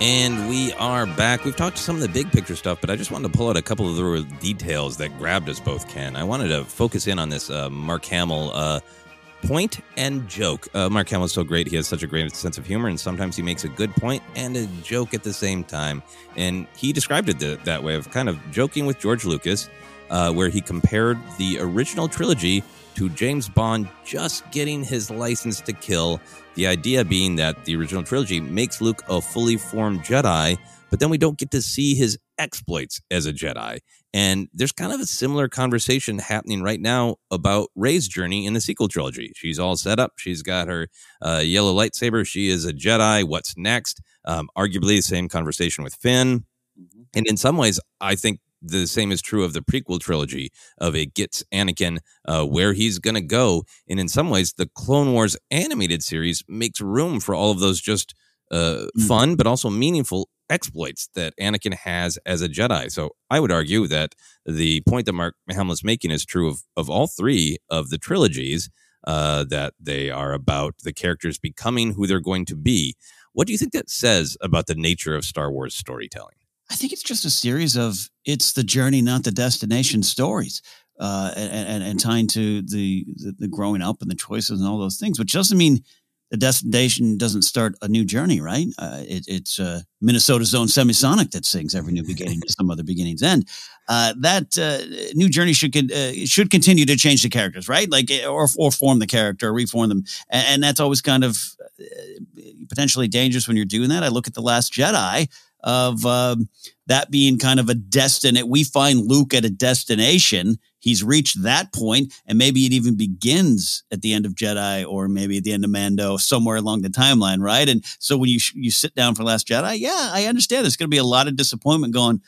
And we are back. We've talked some of the big picture stuff, but I just wanted to pull out a couple of the details that grabbed us both, Ken. I wanted to focus in on this uh, Mark Hamill uh, point and joke. Uh, Mark Hamill is so great. He has such a great sense of humor, and sometimes he makes a good point and a joke at the same time. And he described it th- that way of kind of joking with George Lucas, uh, where he compared the original trilogy to James Bond just getting his license to kill the idea being that the original trilogy makes Luke a fully formed Jedi, but then we don't get to see his exploits as a Jedi. And there's kind of a similar conversation happening right now about Rey's journey in the sequel trilogy. She's all set up. She's got her uh, yellow lightsaber. She is a Jedi. What's next? Um, arguably, the same conversation with Finn. Mm-hmm. And in some ways, I think the same is true of the prequel trilogy of it gets Anakin uh, where he's going to go. And in some ways, the Clone Wars animated series makes room for all of those just uh, mm. fun, but also meaningful exploits that Anakin has as a Jedi. So I would argue that the point that Mark Hamill's making is true of, of all three of the trilogies, uh, that they are about the characters becoming who they're going to be. What do you think that says about the nature of Star Wars storytelling? I think it's just a series of it's the journey, not the destination stories, uh, and, and, and tying to the, the, the growing up and the choices and all those things, which doesn't mean the destination doesn't start a new journey, right? Uh, it, it's uh, Minnesota's own semisonic that sings every new beginning to some other beginning's end. Uh, that uh, new journey should uh, should continue to change the characters, right? Like eh, or or form the character, or reform them, and, and that's always kind of potentially dangerous when you're doing that. I look at the Last Jedi of um, that being kind of a destination. We find Luke at a destination. He's reached that point, and maybe it even begins at the end of Jedi, or maybe at the end of Mando, somewhere along the timeline, right? And so when you you sit down for Last Jedi, yeah, I understand. There's going to be a lot of disappointment going.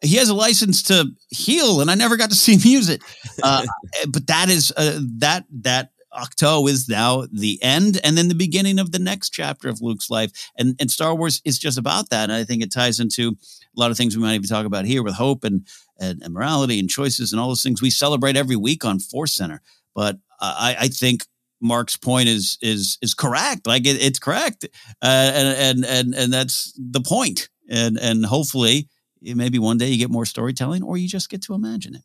He has a license to heal, and I never got to see him use it. Uh, but that is uh, that that Ahch-To is now the end and then the beginning of the next chapter of Luke's life. And, and Star Wars is just about that. And I think it ties into a lot of things we might even talk about here with hope and, and, and morality and choices and all those things we celebrate every week on Force Center. But I, I think Mark's point is is is correct. Like it, it's correct, uh, and and and and that's the point. And and hopefully, maybe one day you get more storytelling, or you just get to imagine it.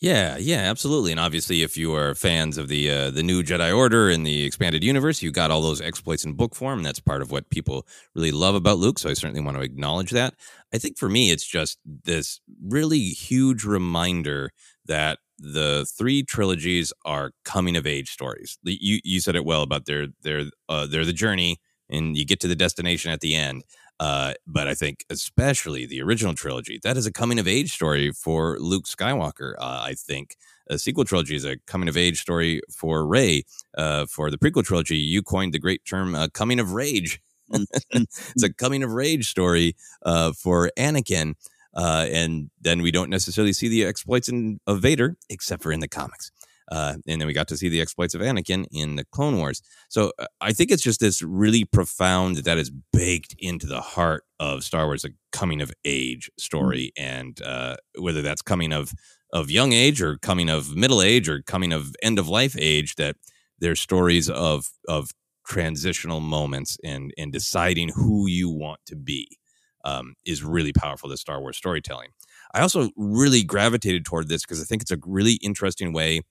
Yeah, yeah, absolutely. And obviously, if you are fans of the uh, the new Jedi Order and the expanded universe, you got all those exploits in book form. And that's part of what people really love about Luke. So I certainly want to acknowledge that. I think for me, it's just this really huge reminder that the three trilogies are coming of age stories. You you said it well about their their uh, they're the journey, and you get to the destination at the end. Uh, but I think especially the original trilogy that is a coming of age story for Luke Skywalker. Uh, I think a sequel trilogy is a coming of age story for Rey. Uh, for the prequel trilogy, you coined the great term uh, "coming of rage." Mm-hmm. it's a coming of rage story uh, for Anakin. Uh, and then we don't necessarily see the exploits in, of Vader, except for in the comics. Uh, and then we got to see the exploits of Anakin in the Clone Wars. So uh, I think it's just this really profound that is baked into the heart of Star Wars, a coming of age story, mm-hmm. and uh, whether that's coming of of young age or coming of middle age or coming of end of life age, that there's stories of of transitional moments and and deciding who you want to be um, is really powerful to Star Wars storytelling. I also really gravitated toward this because I think it's a really interesting way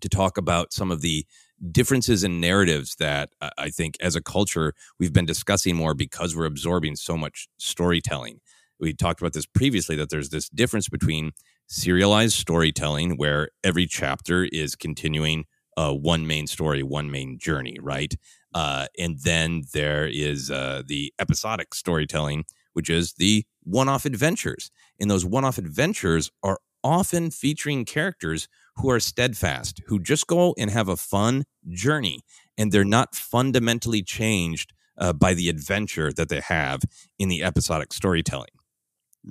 to talk about some of the differences in narratives that I think as a culture we've been discussing more because we're absorbing so much storytelling. We talked about this previously that there's this difference between serialized storytelling where every chapter is continuing uh, one main story, one main journey, right? Uh, and then there is uh, the episodic storytelling which is the one off adventures. And those one off adventures are often featuring characters who are steadfast, who just go and have a fun journey, and they're not fundamentally changed uh, by the adventure that they have in the episodic storytelling.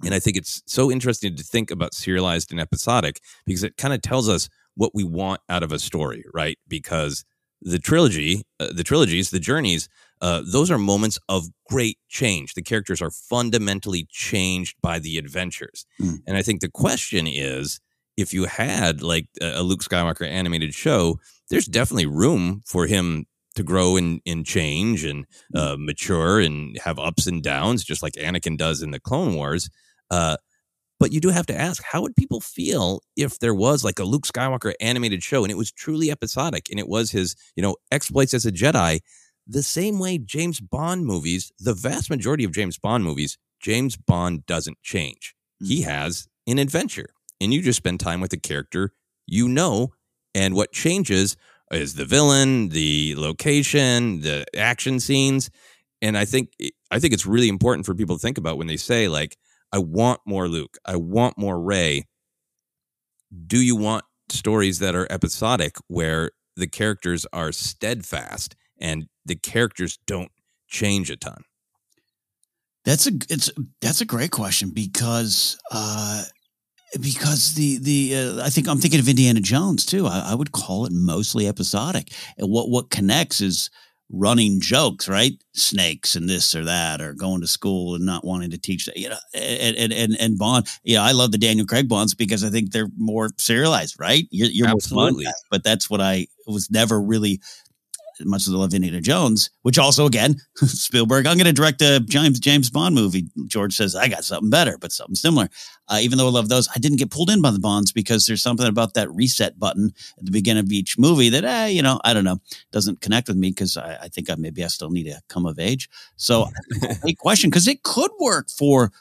And I think it's so interesting to think about serialized and episodic because it kind of tells us what we want out of a story, right? Because the trilogy, uh, the trilogies, the journeys uh, those are moments of great change. The characters are fundamentally changed by the adventures. Mm. And I think the question is if you had like a Luke Skywalker animated show, there's definitely room for him to grow and, and change and hmm. uh, mature and have ups and downs, just like Anakin does in the Clone Wars. Uh, but you do have to ask, how would people feel if there was like a Luke Skywalker animated show and it was truly episodic and it was his, you know, exploits as a Jedi? the same way James Bond movies, the vast majority of James Bond movies, James Bond doesn't change. He mm-hmm. has an adventure, and you just spend time with the character you know. And what changes is the villain, the location, the action scenes. And I think I think it's really important for people to think about when they say like, "I want more Luke. I want more Rey." Do you want stories that are episodic where the characters are steadfast and the characters don't change a ton? That's a it's that's a great question because uh, because the the uh, I think I'm thinking of Indiana Jones too. I, I, would call it mostly episodic. And what what connects is running jokes, right? Snakes and this or that, or going to school and not wanting to teach that. You know, and and and Bond. Yeah, I love the Daniel Craig Bonds because I think they're more serialized, right? You're, you're Absolutely. more fun, but that's what I was never really much as I love Indiana Jones, which also again Spielberg. I'm going to direct a James James Bond movie. George says I got something better, but something similar. Uh, even though I love those, I didn't get pulled in by the Bonds because there's something about that reset button at the beginning of each movie that, eh, you know, I don't know, doesn't connect with me because I, I, think I maybe I still need to come of age. So, great question because it could work for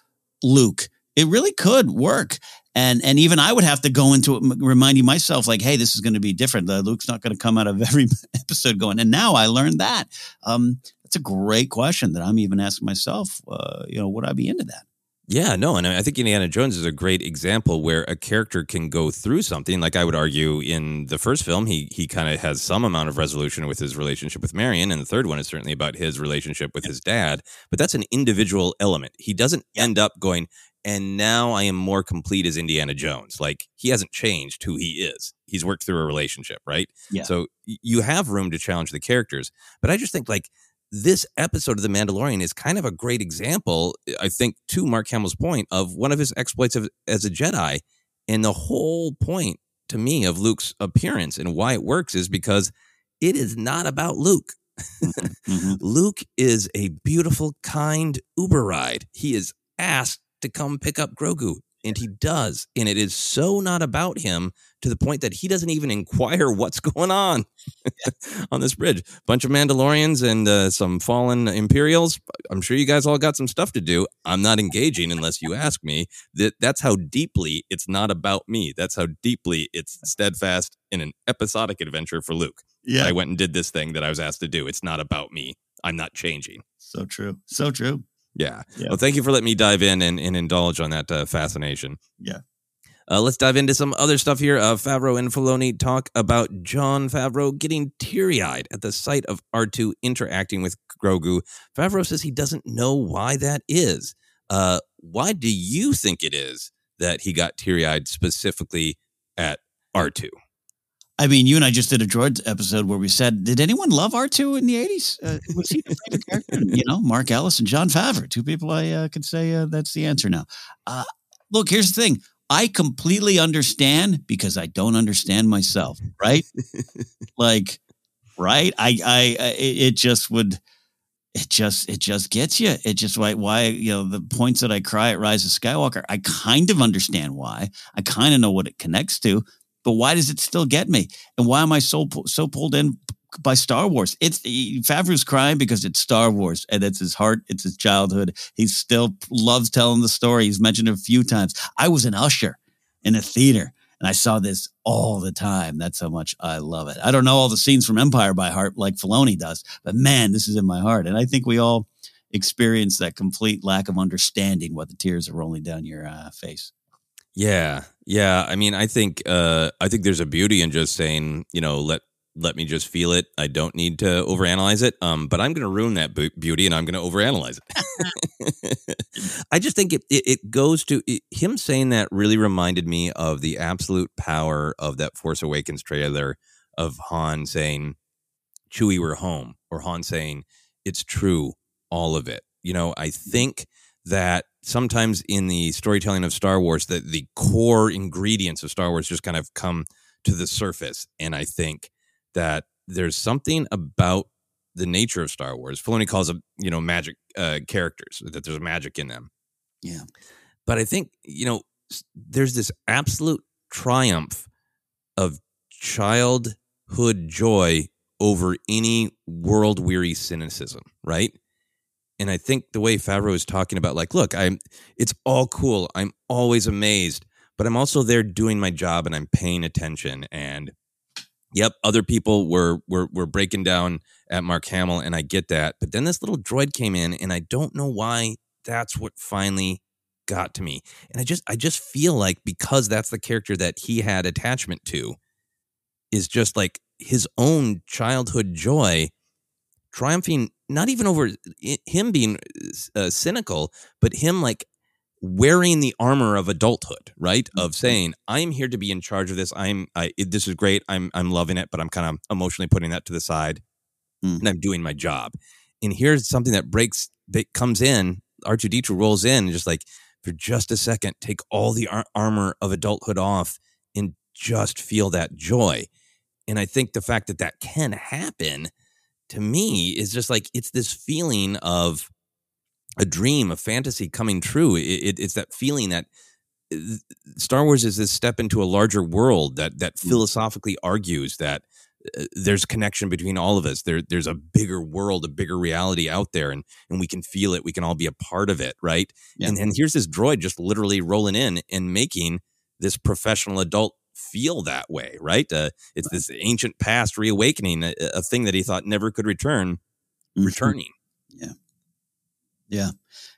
Luke. It really could work and and even I would have to go into it, reminding myself like, hey, this is going to be different. Uh, Luke's not going to come out of every episode going. And now I learned that. Um, that's a great question that I'm even asking myself. Uh, you know, would I be into that? Yeah, no, and I think Indiana Jones is a great example where a character can go through something. Like I would argue in the first film, he he kind of has some amount of resolution with his relationship with Marion, and the third one is certainly about his relationship with his dad. But that's an individual element. He doesn't end up going, and now I am more complete as Indiana Jones. Like he hasn't changed who he is. He's worked through a relationship, right? Yeah. So you have room to challenge the characters, but I just think like this episode of The Mandalorian is kind of a great example, I think, to Mark Hamill's point of one of his exploits of, as a Jedi. And the whole point to me of Luke's appearance and why it works is because it is not about Luke. mm-hmm. Luke is a beautiful, kind Uber ride. He is asked to come pick up Grogu and he does and it is so not about him to the point that he doesn't even inquire what's going on on this bridge. Bunch of mandalorians and uh, some fallen imperials i'm sure you guys all got some stuff to do. I'm not engaging unless you ask me. That that's how deeply it's not about me. That's how deeply it's steadfast in an episodic adventure for luke. Yeah. I went and did this thing that i was asked to do. It's not about me. I'm not changing. So true. So true yeah. yeah. Well, thank you for letting me dive in and, and indulge on that uh, fascination. Yeah. Uh, let's dive into some other stuff here. Uh, Favreau and Filoni talk about Jon Favreau getting teary eyed at the sight of R2 interacting with Grogu. Favreau says he doesn't know why that is. Uh, why do you think it is that he got teary eyed specifically at R2? I mean, you and I just did a droid episode where we said, did anyone love R2 in the 80s? Uh, was he a favorite character? You know, Mark Ellis and Jon Favreau, two people I uh, could say uh, that's the answer now. Uh, look, here's the thing. I completely understand because I don't understand myself, right? like, right? I, I, I, it just would, it just, it just gets you. It just why, why, you know, the points that I cry at Rise of Skywalker, I kind of understand why. I kind of know what it connects to, but why does it still get me? And why am I so so pulled in by Star Wars? It's Favreau's crying because it's Star Wars and it's his heart, it's his childhood. He still loves telling the story. He's mentioned it a few times. I was an usher in a theater and I saw this all the time. That's how much I love it. I don't know all the scenes from Empire by heart like Filoni does, but man, this is in my heart. And I think we all experience that complete lack of understanding what the tears are rolling down your uh, face. Yeah, yeah. I mean, I think uh, I think there's a beauty in just saying, you know, let let me just feel it. I don't need to overanalyze it. Um, but I'm going to ruin that beauty, and I'm going to overanalyze it. I just think it it, it goes to it, him saying that really reminded me of the absolute power of that Force Awakens trailer of Han saying, "Chewie, we're home," or Han saying, "It's true, all of it." You know, I mm-hmm. think that sometimes in the storytelling of Star Wars, that the core ingredients of Star Wars just kind of come to the surface. And I think that there's something about the nature of Star Wars. Filoni calls them, you know, magic uh, characters, that there's magic in them. Yeah. But I think, you know, there's this absolute triumph of childhood joy over any world weary cynicism, right? And I think the way Favreau is talking about, like, look, I'm, it's all cool. I'm always amazed, but I'm also there doing my job and I'm paying attention. And yep, other people were were were breaking down at Mark Hamill, and I get that. But then this little droid came in, and I don't know why. That's what finally got to me, and I just I just feel like because that's the character that he had attachment to, is just like his own childhood joy triumphing not even over him being uh, cynical, but him like wearing the armor of adulthood, right? Mm-hmm. Of saying, "I am here to be in charge of this. I'm, I, this is great. I'm, I'm loving it, but I'm kind of emotionally putting that to the side, mm. and I'm doing my job." And here's something that breaks, that comes in. R two D two rolls in, and just like for just a second, take all the ar- armor of adulthood off, and just feel that joy. And I think the fact that that can happen to me is just like it's this feeling of a dream, a fantasy coming true. It, it, it's that feeling that uh, Star Wars is this step into a larger world that that mm. philosophically argues that uh, there's a connection between all of us. There, there's a bigger world, a bigger reality out there, and and we can feel it. We can all be a part of it, right? Yeah. And and here's this droid just literally rolling in and making this professional adult feel that way, right? Uh, it's this ancient past reawakening, a, a, thing that he thought never could return, mm-hmm. returning. Yeah. Yeah.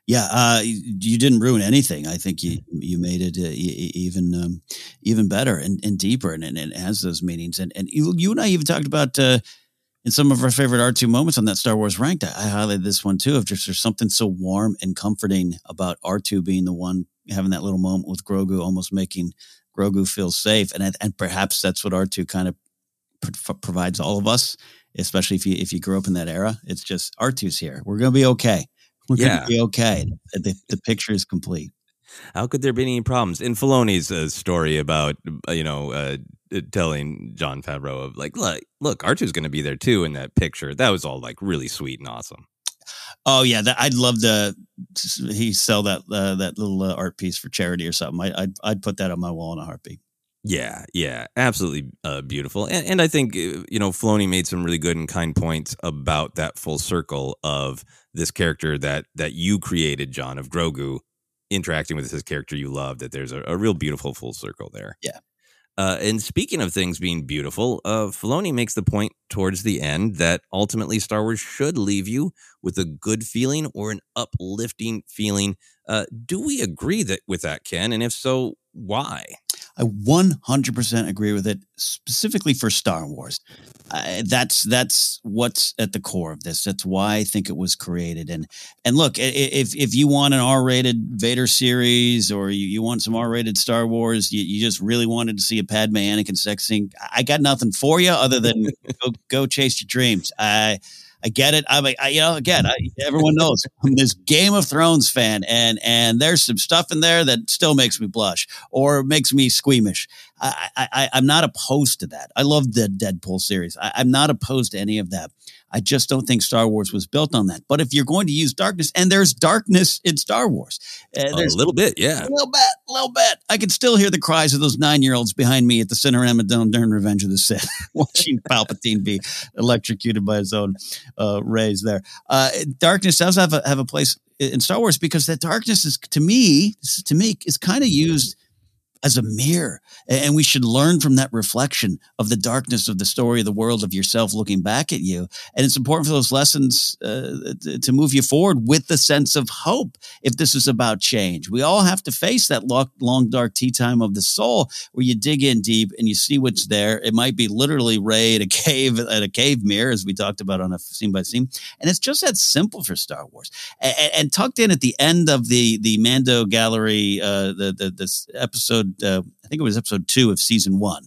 Yeah. Uh, you didn't ruin anything. I think you, you made it uh, even, um, even better and, and deeper and, and, it has those meanings. And, and you, you and I even talked about, uh, in some of our favorite R2 moments on that Star Wars ranked, I, I highlighted this one too of just there's something so warm and comforting about R2 being the one having that little moment with Grogu almost making Grogu feels safe, and and perhaps that's what R two kind of provides all of us especially if you if you grew up in that era. It's just R2's here. We're gonna be okay. We're Yeah. gonna be okay. The, the picture is complete. How could there be any problems? In Filoni's uh, story about, uh, you know, uh, uh, telling Jon Favreau of like, look, look, R2's going to be there too in that picture. That was all like really sweet and awesome. Oh yeah, that, I'd love to. He sell that uh, that little uh, art piece for charity or something. I, I'd I'd put that on my wall in a heartbeat. Yeah, yeah, absolutely uh, beautiful. And, and I think, uh, you know, Filoni made some really good and kind points about that full circle of this character that that you created, Jon, of Grogu, interacting with this character you love, that there's a, a real beautiful full circle there. Yeah. Uh, and speaking of things being beautiful, uh, Filoni makes the point towards the end that ultimately Star Wars should leave you with a good feeling or an uplifting feeling. Uh, do we agree that with that, Ken? And if so, why? I 100% agree with it, specifically for Star Wars. Uh, that's that's what's at the core of this. That's why I think it was created. And and look, if if you want an R-rated Vader series or you, you want some R-rated Star Wars, you, you just really wanted to see a Padme Anakin sex scene, I got nothing for you other than go go chase your dreams. I I get it. I'm like, I, you know, again, I, everyone knows I'm this Game of Thrones fan, and and there's some stuff in there that still makes me blush or makes me squeamish. I, I, I'm not opposed to that. I love the Deadpool series. I, I'm not opposed to any of that. I just don't think Star Wars was built on that. But if you're going to use darkness, and there's darkness in Star Wars, uh, A little bit, yeah. a little bit, a little bit. I can still hear the cries of those nine year olds behind me at the Cinerama Dome during Revenge of the Sith, watching Palpatine be electrocuted by his own uh, rays there. Uh, darkness does have a, have a place in Star Wars because that darkness is, to me, this is to me, is kind of used as a mirror. And we should learn from that reflection of the darkness of the story of the world of yourself looking back at you. And it's important for those lessons uh, to- move you forward with the sense of hope if this is about change. We all have to face that long, long dark tea time of the soul where you dig in deep and you see what's there. It might be literally Rey at a cave, at a cave mirror, as we talked about on a scene by scene. And it's just that simple for Star Wars. And, and tucked in at the end of the, the Mando gallery, uh, the, the, this episode, uh, I think it was episode two of season one.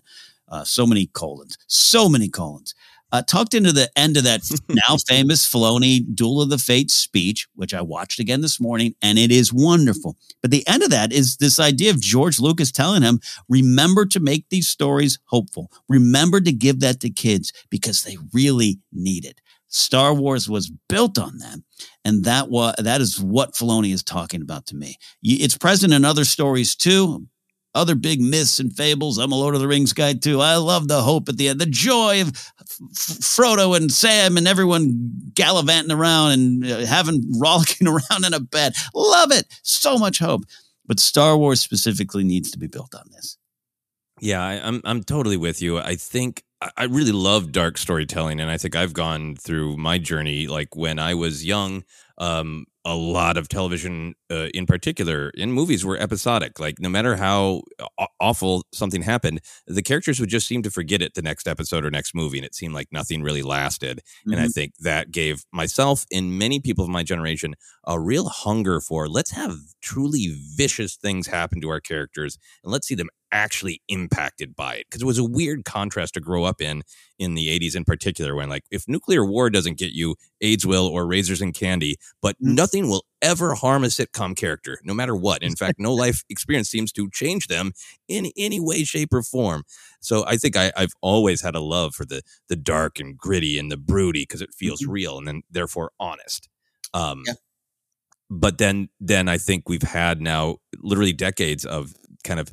Uh, so many colons, so many colons. Uh, tucked into the end of that now famous Filoni Duel of the Fates speech, which I watched again this morning, and it is wonderful. But the end of that is this idea of George Lucas telling him, remember to make these stories hopeful. Remember to give that to kids because they really need it. Star Wars was built on that. And that was that is what Filoni is talking about to me. It's present in other stories too other big myths and fables. I'm a Lord of the Rings guy too. I love the hope at the end, the joy of Frodo and Sam and everyone gallivanting around and uh, having rollicking around in a bed. Love it. So much hope. But Star Wars specifically needs to be built on this. Yeah, I, I'm I'm totally with you. I think I really love dark storytelling, and I think I've gone through my journey. Like when I was young, um, a lot of television, uh, in particular, in movies, were episodic. Like no matter how awful something happened, the characters would just seem to forget it the next episode or next movie, and it seemed like nothing really lasted. And I Mhm. think that gave myself and many people of my generation a real hunger for let's have truly vicious things happen to our characters and let's see them actually impacted by it because it was a weird contrast to grow up in in the 80s in particular when like if nuclear war doesn't get you aids will or razors and candy but nothing will ever harm a sitcom character no matter what. In fact no life experience seems to change them in any way shape or form. So i think I, i've always had a love for the the dark and gritty and the broody because it feels real and then therefore honest. Um Yeah. but then then i think we've had now literally decades of kind of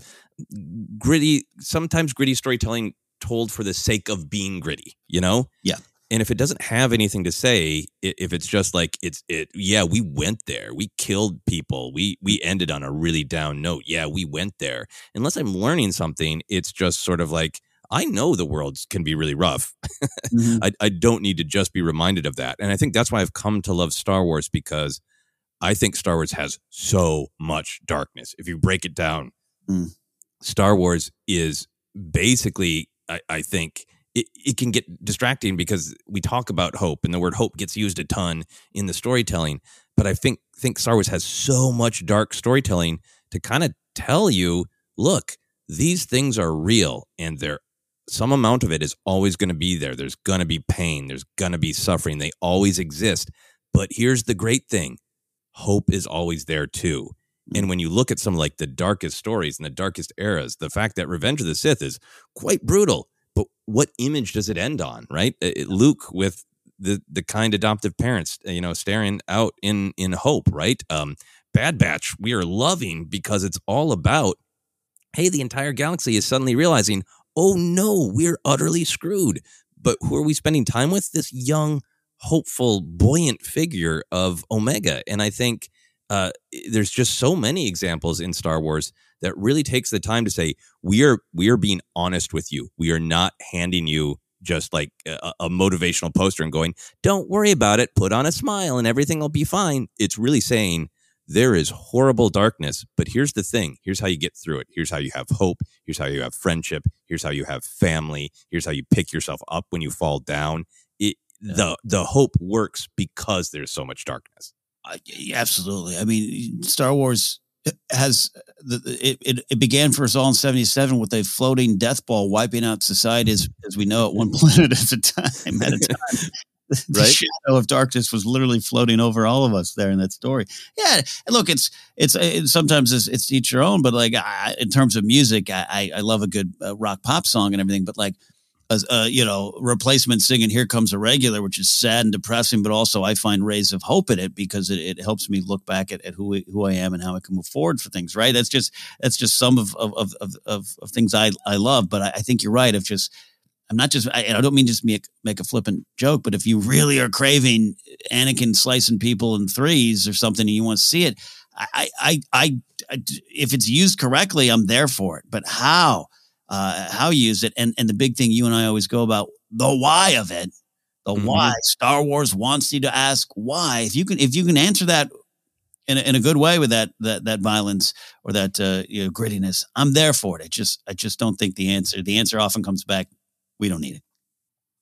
gritty sometimes gritty storytelling told for the sake of being gritty you know Yeah. and if it doesn't have anything to say if it's just like it's it yeah we went there we killed people we we ended on a really down note yeah we went there unless i'm learning something it's just sort of like i know the world can be really rough Mhm. I, I don't need to just be reminded of that. And I think that's why I've come to love Star Wars because I think Star Wars has so much darkness. If you break it down, Mm. Star Wars is basically, I, I think, it, it can get distracting because we talk about hope and the word hope gets used a ton in the storytelling. But I think think Star Wars has so much dark storytelling to kind of tell you, look, these things are real and they're some amount of it is always going to be there. There's going to be pain. There's going to be suffering. They always exist. But here's the great thing hope is always there too. And when you look at some like the darkest stories and the darkest eras, the fact that Revenge of the Sith is quite brutal, but what image does it end on, right? It, Luke with the the kind adoptive parents, you know, staring out in in hope, right? Um, Bad Batch, we are loving because it's all about, hey, the entire galaxy is suddenly realizing, oh no, we're utterly screwed. But who are we spending time with? This young, hopeful, buoyant figure of Omega, and I think uh, there's just so many examples in Star Wars that really takes the time to say we are we are being honest with you. We are not handing you just like a, a, motivational poster and going, "Don't worry about it. Put on a smile and everything will be fine." It's really saying there is horrible darkness, but here's the thing. Here's how you get through it. Here's how you have hope. Here's how you have friendship. Here's how you have family. Here's how you pick yourself up when you fall down. It yeah. the the hope works because there's so much darkness. Uh, absolutely. I mean, Star Wars has the, it, it, it began for us all in 77 with a floating death ball wiping out society as, as we know it one planet at a time at a time the right? shadow of darkness was literally floating over all of us there in that story yeah look it's it's, it's sometimes it's, it's each your own but like I, in terms of music I, I love a good uh, rock pop song and everything but like uh, you know, Replacements singing "Here Comes a Regular," which is sad and depressing, but also I find rays of hope in it because it, it helps me look back at, at who who I am and how I can move forward for things. Right? That's just that's just some of of of of, of things I I love. But I, I think you're right. Of just I'm not just I, I don't mean just make make a flippant joke, but if you really are craving Anakin slicing people in threes or something, and you want to see it, I I I, I if it's used correctly, I'm there for it. But how? Uh, how you use it. And, and the big thing you and I always go about the why of it, the mm-hmm. why. Star Wars wants you to ask why. If you can, if you can answer that in a, in a good way with that that that violence or that uh, you know, grittiness, I'm there for it. I just I just don't think the answer. The answer often comes back. We don't need it.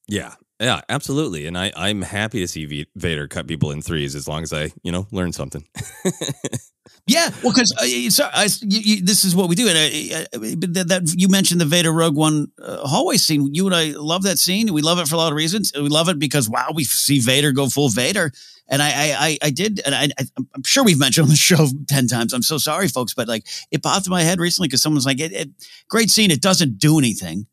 Yeah, yeah, absolutely. And I, I'm happy to see v- Vader cut people in threes as long as I, you know, learn something. yeah, well, because uh, I, you, you, this is what we do. And uh, uh, that, that, you mentioned the Vader Rogue One uh, hallway scene. You and I love that scene. We love it for a lot of reasons. We love it because wow, we see Vader go full Vader. And I, I, I did, and I, I'm sure we've mentioned on the show ten times. I'm so sorry, folks, but like it popped in my head recently because someone's like, it, it, "Great scene. It doesn't do anything."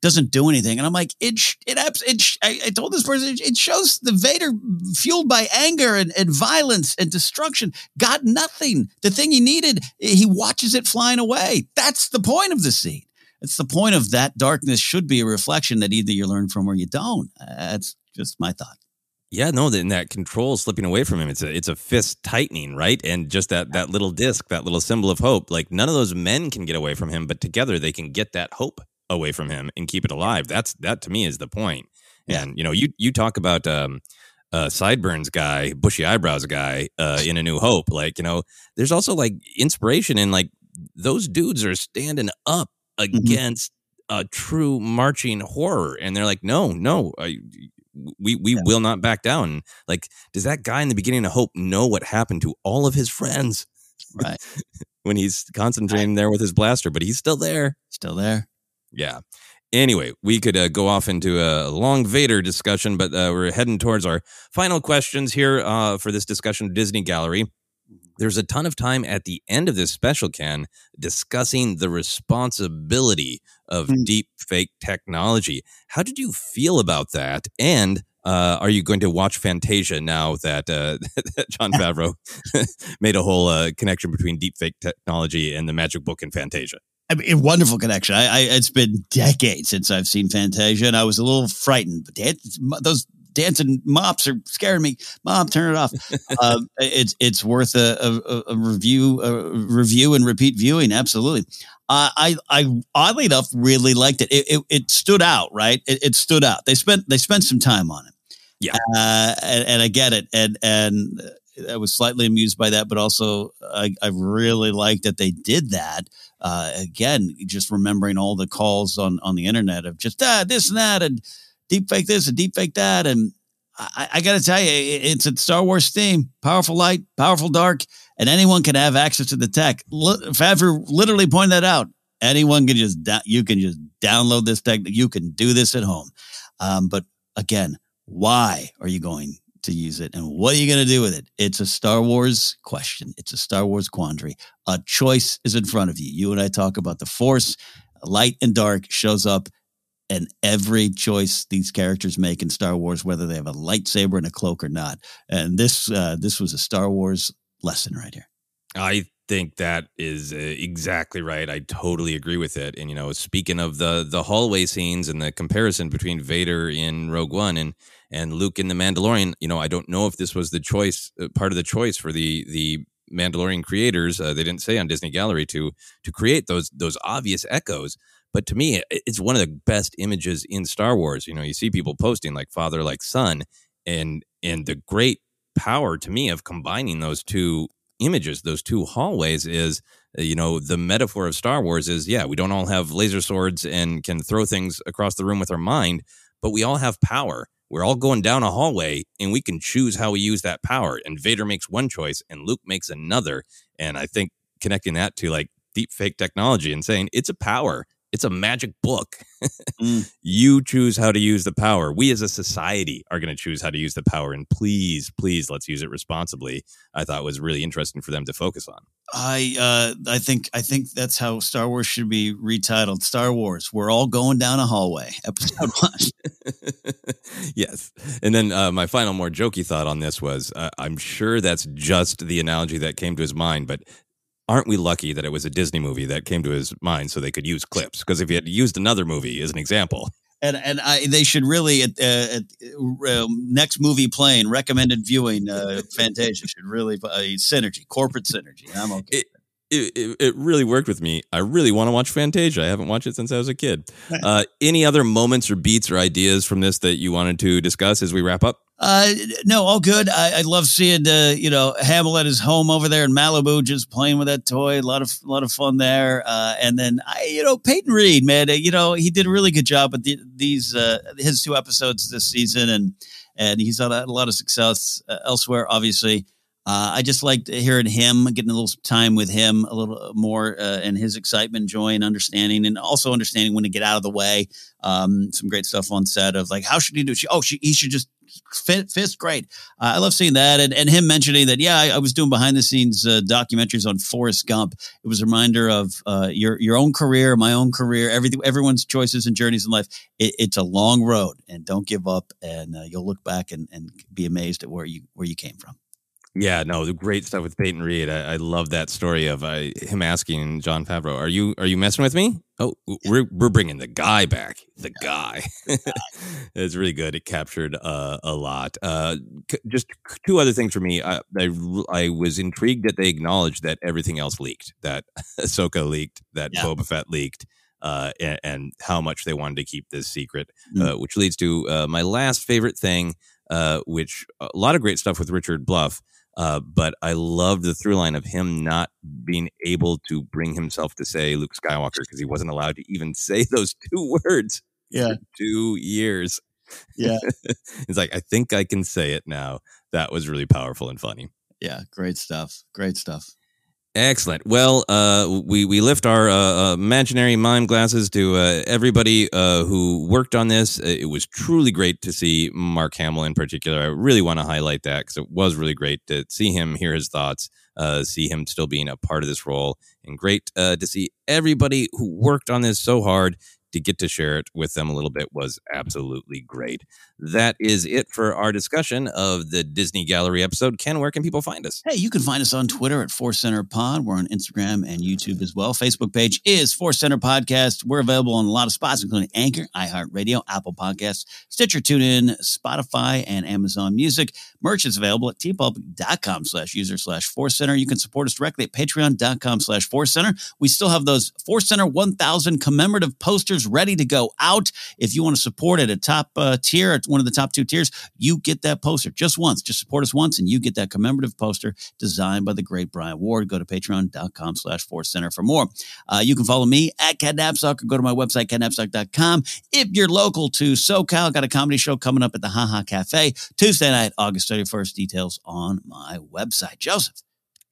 Doesn't do anything. And I'm like, it, it, it, I, I told this person, it shows the Vader fueled by anger and, and violence and destruction got nothing. The thing he needed, he watches it flying away. That's the point of the scene. It's the point of that darkness should be a reflection that either you learn from or you don't. Uh, that's just my thought. Yeah, no, then that control slipping away from him. It's a it's a fist tightening, right? And just that that little disc, that little symbol of hope. Like none of those men can get away from him, but together they can get that hope away from him and keep it alive. That's that to me is the point. Yeah. And you know, you you talk about um uh sideburns guy, bushy eyebrows guy uh in A New Hope. Like, you know, there's also like inspiration in like those dudes are standing up mm-hmm. against mm-hmm. a true marching horror and they're like, "No, no, I, we we yeah. will not back down." Like, does that guy in the beginning of Hope know what happened to all of his friends? Right. when he's concentrating right. there with his blaster, but he's still there. Still there. Yeah. Anyway, we could uh, go off into a long Vader discussion, but uh, we're heading towards our final questions here uh, for this discussion Disney Gallery. There's a ton of time at the end of this special, Ken discussing the responsibility of mm. deep fake technology. How did you feel about that? And uh, are you going to watch Fantasia now that, uh, that Jon Favreau made a whole uh, connection between deep fake technology and the magic book and Fantasia? I mean, wonderful connection. I, I, it's been decades since I've seen Fantasia, and I was a little frightened. But dance, those dancing mops are scaring me. Mom, turn it off. uh, it's it's worth a, a, a, review, a review and repeat viewing. Absolutely. Uh, I I oddly enough really liked it. It, it, it stood out, right? It, it, stood out. They spent they spent some time on it. Yeah, uh, and, and I get it, and and I was slightly amused by that, but also I, I really liked that they did that. Uh, again, just remembering all the calls on on the internet of just ah, this and that and deep fake this and deep fake that, and I, I got to tell you, it's a Star Wars theme: powerful light, powerful dark, and anyone can have access to the tech. Favreau literally pointed that out. Anyone can just da- you can just download this tech. You can do this at home. Um, but again, why are you going to use it, and what are you going to do with it? It's a Star Wars question. It's a Star Wars quandary. A choice is in front of you. You and I talk about the Force. Light and dark shows up and every choice these characters make in Star Wars, whether they have a lightsaber and a cloak or not. And this uh, this was a Star Wars lesson right here. I think that is uh, exactly right. I totally agree with it. And you know, speaking of the the hallway scenes and the comparison between Vader in Rogue One and and Luke in the Mandalorian, you know, I don't know if this was the choice, uh, part of the choice for the the Mandalorian creators. Uh, they didn't say on Disney Gallery to to create those those obvious echoes. But to me, it's one of the best images in Star Wars. You know, you see people posting like father, like son, and and the great power to me of combining those two images, those two hallways is, uh, you know, the metaphor of Star Wars is, yeah, we don't all have laser swords and can throw things across the room with our mind, but we all have power. We're all going down a hallway and we can choose how we use that power. And Vader makes one choice and Luke makes another. And I think connecting that to like deep fake technology and saying it's a power it's a magic book. mm. You choose how to use the power. We as a society are going to choose how to use the power. And please, please, let's use it responsibly. I thought was really interesting for them to focus on. I uh, I think I think that's how Star Wars should be retitled. Star Wars. We're all going down a hallway. Episode one. yes, and then uh, my final, more jokey thought on this was: uh, I'm sure that's just the analogy that came to his mind, but aren't we lucky that it was a Disney movie that came to his mind so they could use clips? Because if he had used another movie as an example, and and I, they should really at, uh, at uh, next movie playing recommended viewing uh, Fantasia should really uh, synergy corporate synergy. I'm okay. It, it, it, really worked with me. I really want to watch Fantasia. I haven't watched it since I was a kid. Uh, any other moments or beats or ideas from this that you wanted to discuss as we wrap up? Uh, no, all good. I, I love seeing uh, you know Hamill at his home over there in Malibu, just playing with that toy. A lot of a lot of fun there. Uh, and then I, you know, Peyton Reed, man, uh, you know, he did a really good job with the, these uh, his two episodes this season, and and he's had a lot of success uh, elsewhere, obviously. I just liked hearing him, getting a little time with him, a little more, and his excitement, joy, and understanding, and also understanding when to get out of the way. Um, some great stuff on set of like, how should he do? She, oh, she, he should just fit, fist great. Uh, I love seeing that, and, and him mentioning that. Yeah, I, I was doing behind the scenes uh, documentaries on Forrest Gump. It was a reminder of uh, your your own career, my own career, everything, everyone's choices and journeys in life. It, it's a long road, and don't give up. And uh, you'll look back and, and be amazed at where you where you came from. Yeah, no, the great stuff with Peyton Reed. I, I love that story of uh, him asking Jon Favreau, "Are you are you messing with me?" Oh, we're we're bringing the guy back. The guy. it's really good. It captured uh, a lot. Uh, c- just two other things for me. I, I, I was intrigued that they acknowledged that everything else leaked. That Ahsoka leaked. That yeah. Boba Fett leaked. Uh, and, and, how much they wanted to keep this secret, mm. which leads to uh, my last favorite thing, uh, which a lot of great stuff with Richard Bluff. Uh, but I love the through line of him not being able to bring himself to say Luke Skywalker because he wasn't allowed to even say those two words. Yeah. two years. Yeah. He's like, I think I can say it now. That was really powerful and funny. Yeah. Great stuff. Great stuff. Excellent. Well, uh, we we lift our uh, uh, imaginary mime glasses to uh, everybody uh, who worked on this. It was truly great to see Mark Hamill in particular. I really want to highlight that because it was really great to see him, hear his thoughts, uh, see him still being a part of this role, and great to see everybody who worked on this so hard to get to share it with them a little bit was mm-hmm. absolutely great. That is it for our discussion of the Disney Gallery episode. Ken, where can people find us? Hey, you can find us on Twitter at Force Center Pod. We're on Instagram and YouTube as well. Facebook page is Force Center Podcast. We're available on a lot of spots, including Anchor, iHeartRadio, Apple Podcasts, Stitcher, TuneIn, Spotify, and Amazon Music. Merch is available at teepublic.com slash user slash Force Center. You can support us directly at patreon.com slash Force Center. We still have those Force Center 1000 commemorative posters ready to go out. If you want to support at a top uh, tier, at one of the top two tiers, you get that poster just once. Just support us once and you get that commemorative poster designed by the great Brian Ward. Go to patreon.com slash force center for more. Uh, you can follow me at Ken Napzok or go to my website, kennapzok.com. If you're local to SoCal, got a comedy show coming up at the Haha Cafe Tuesday night, August 31st. Details on my website. Joseph.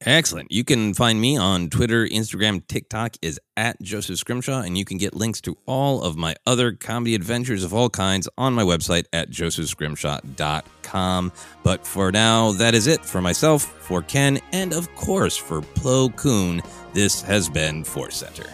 Excellent. You can find me on Twitter, Instagram, TikTok is at Joseph Scrimshaw, and you can get links to all of my other comedy adventures of all kinds on my website at josephscrimshaw.com. But for now, that is it for myself, for Ken, and of course for Plo Koon. This has been Force Center.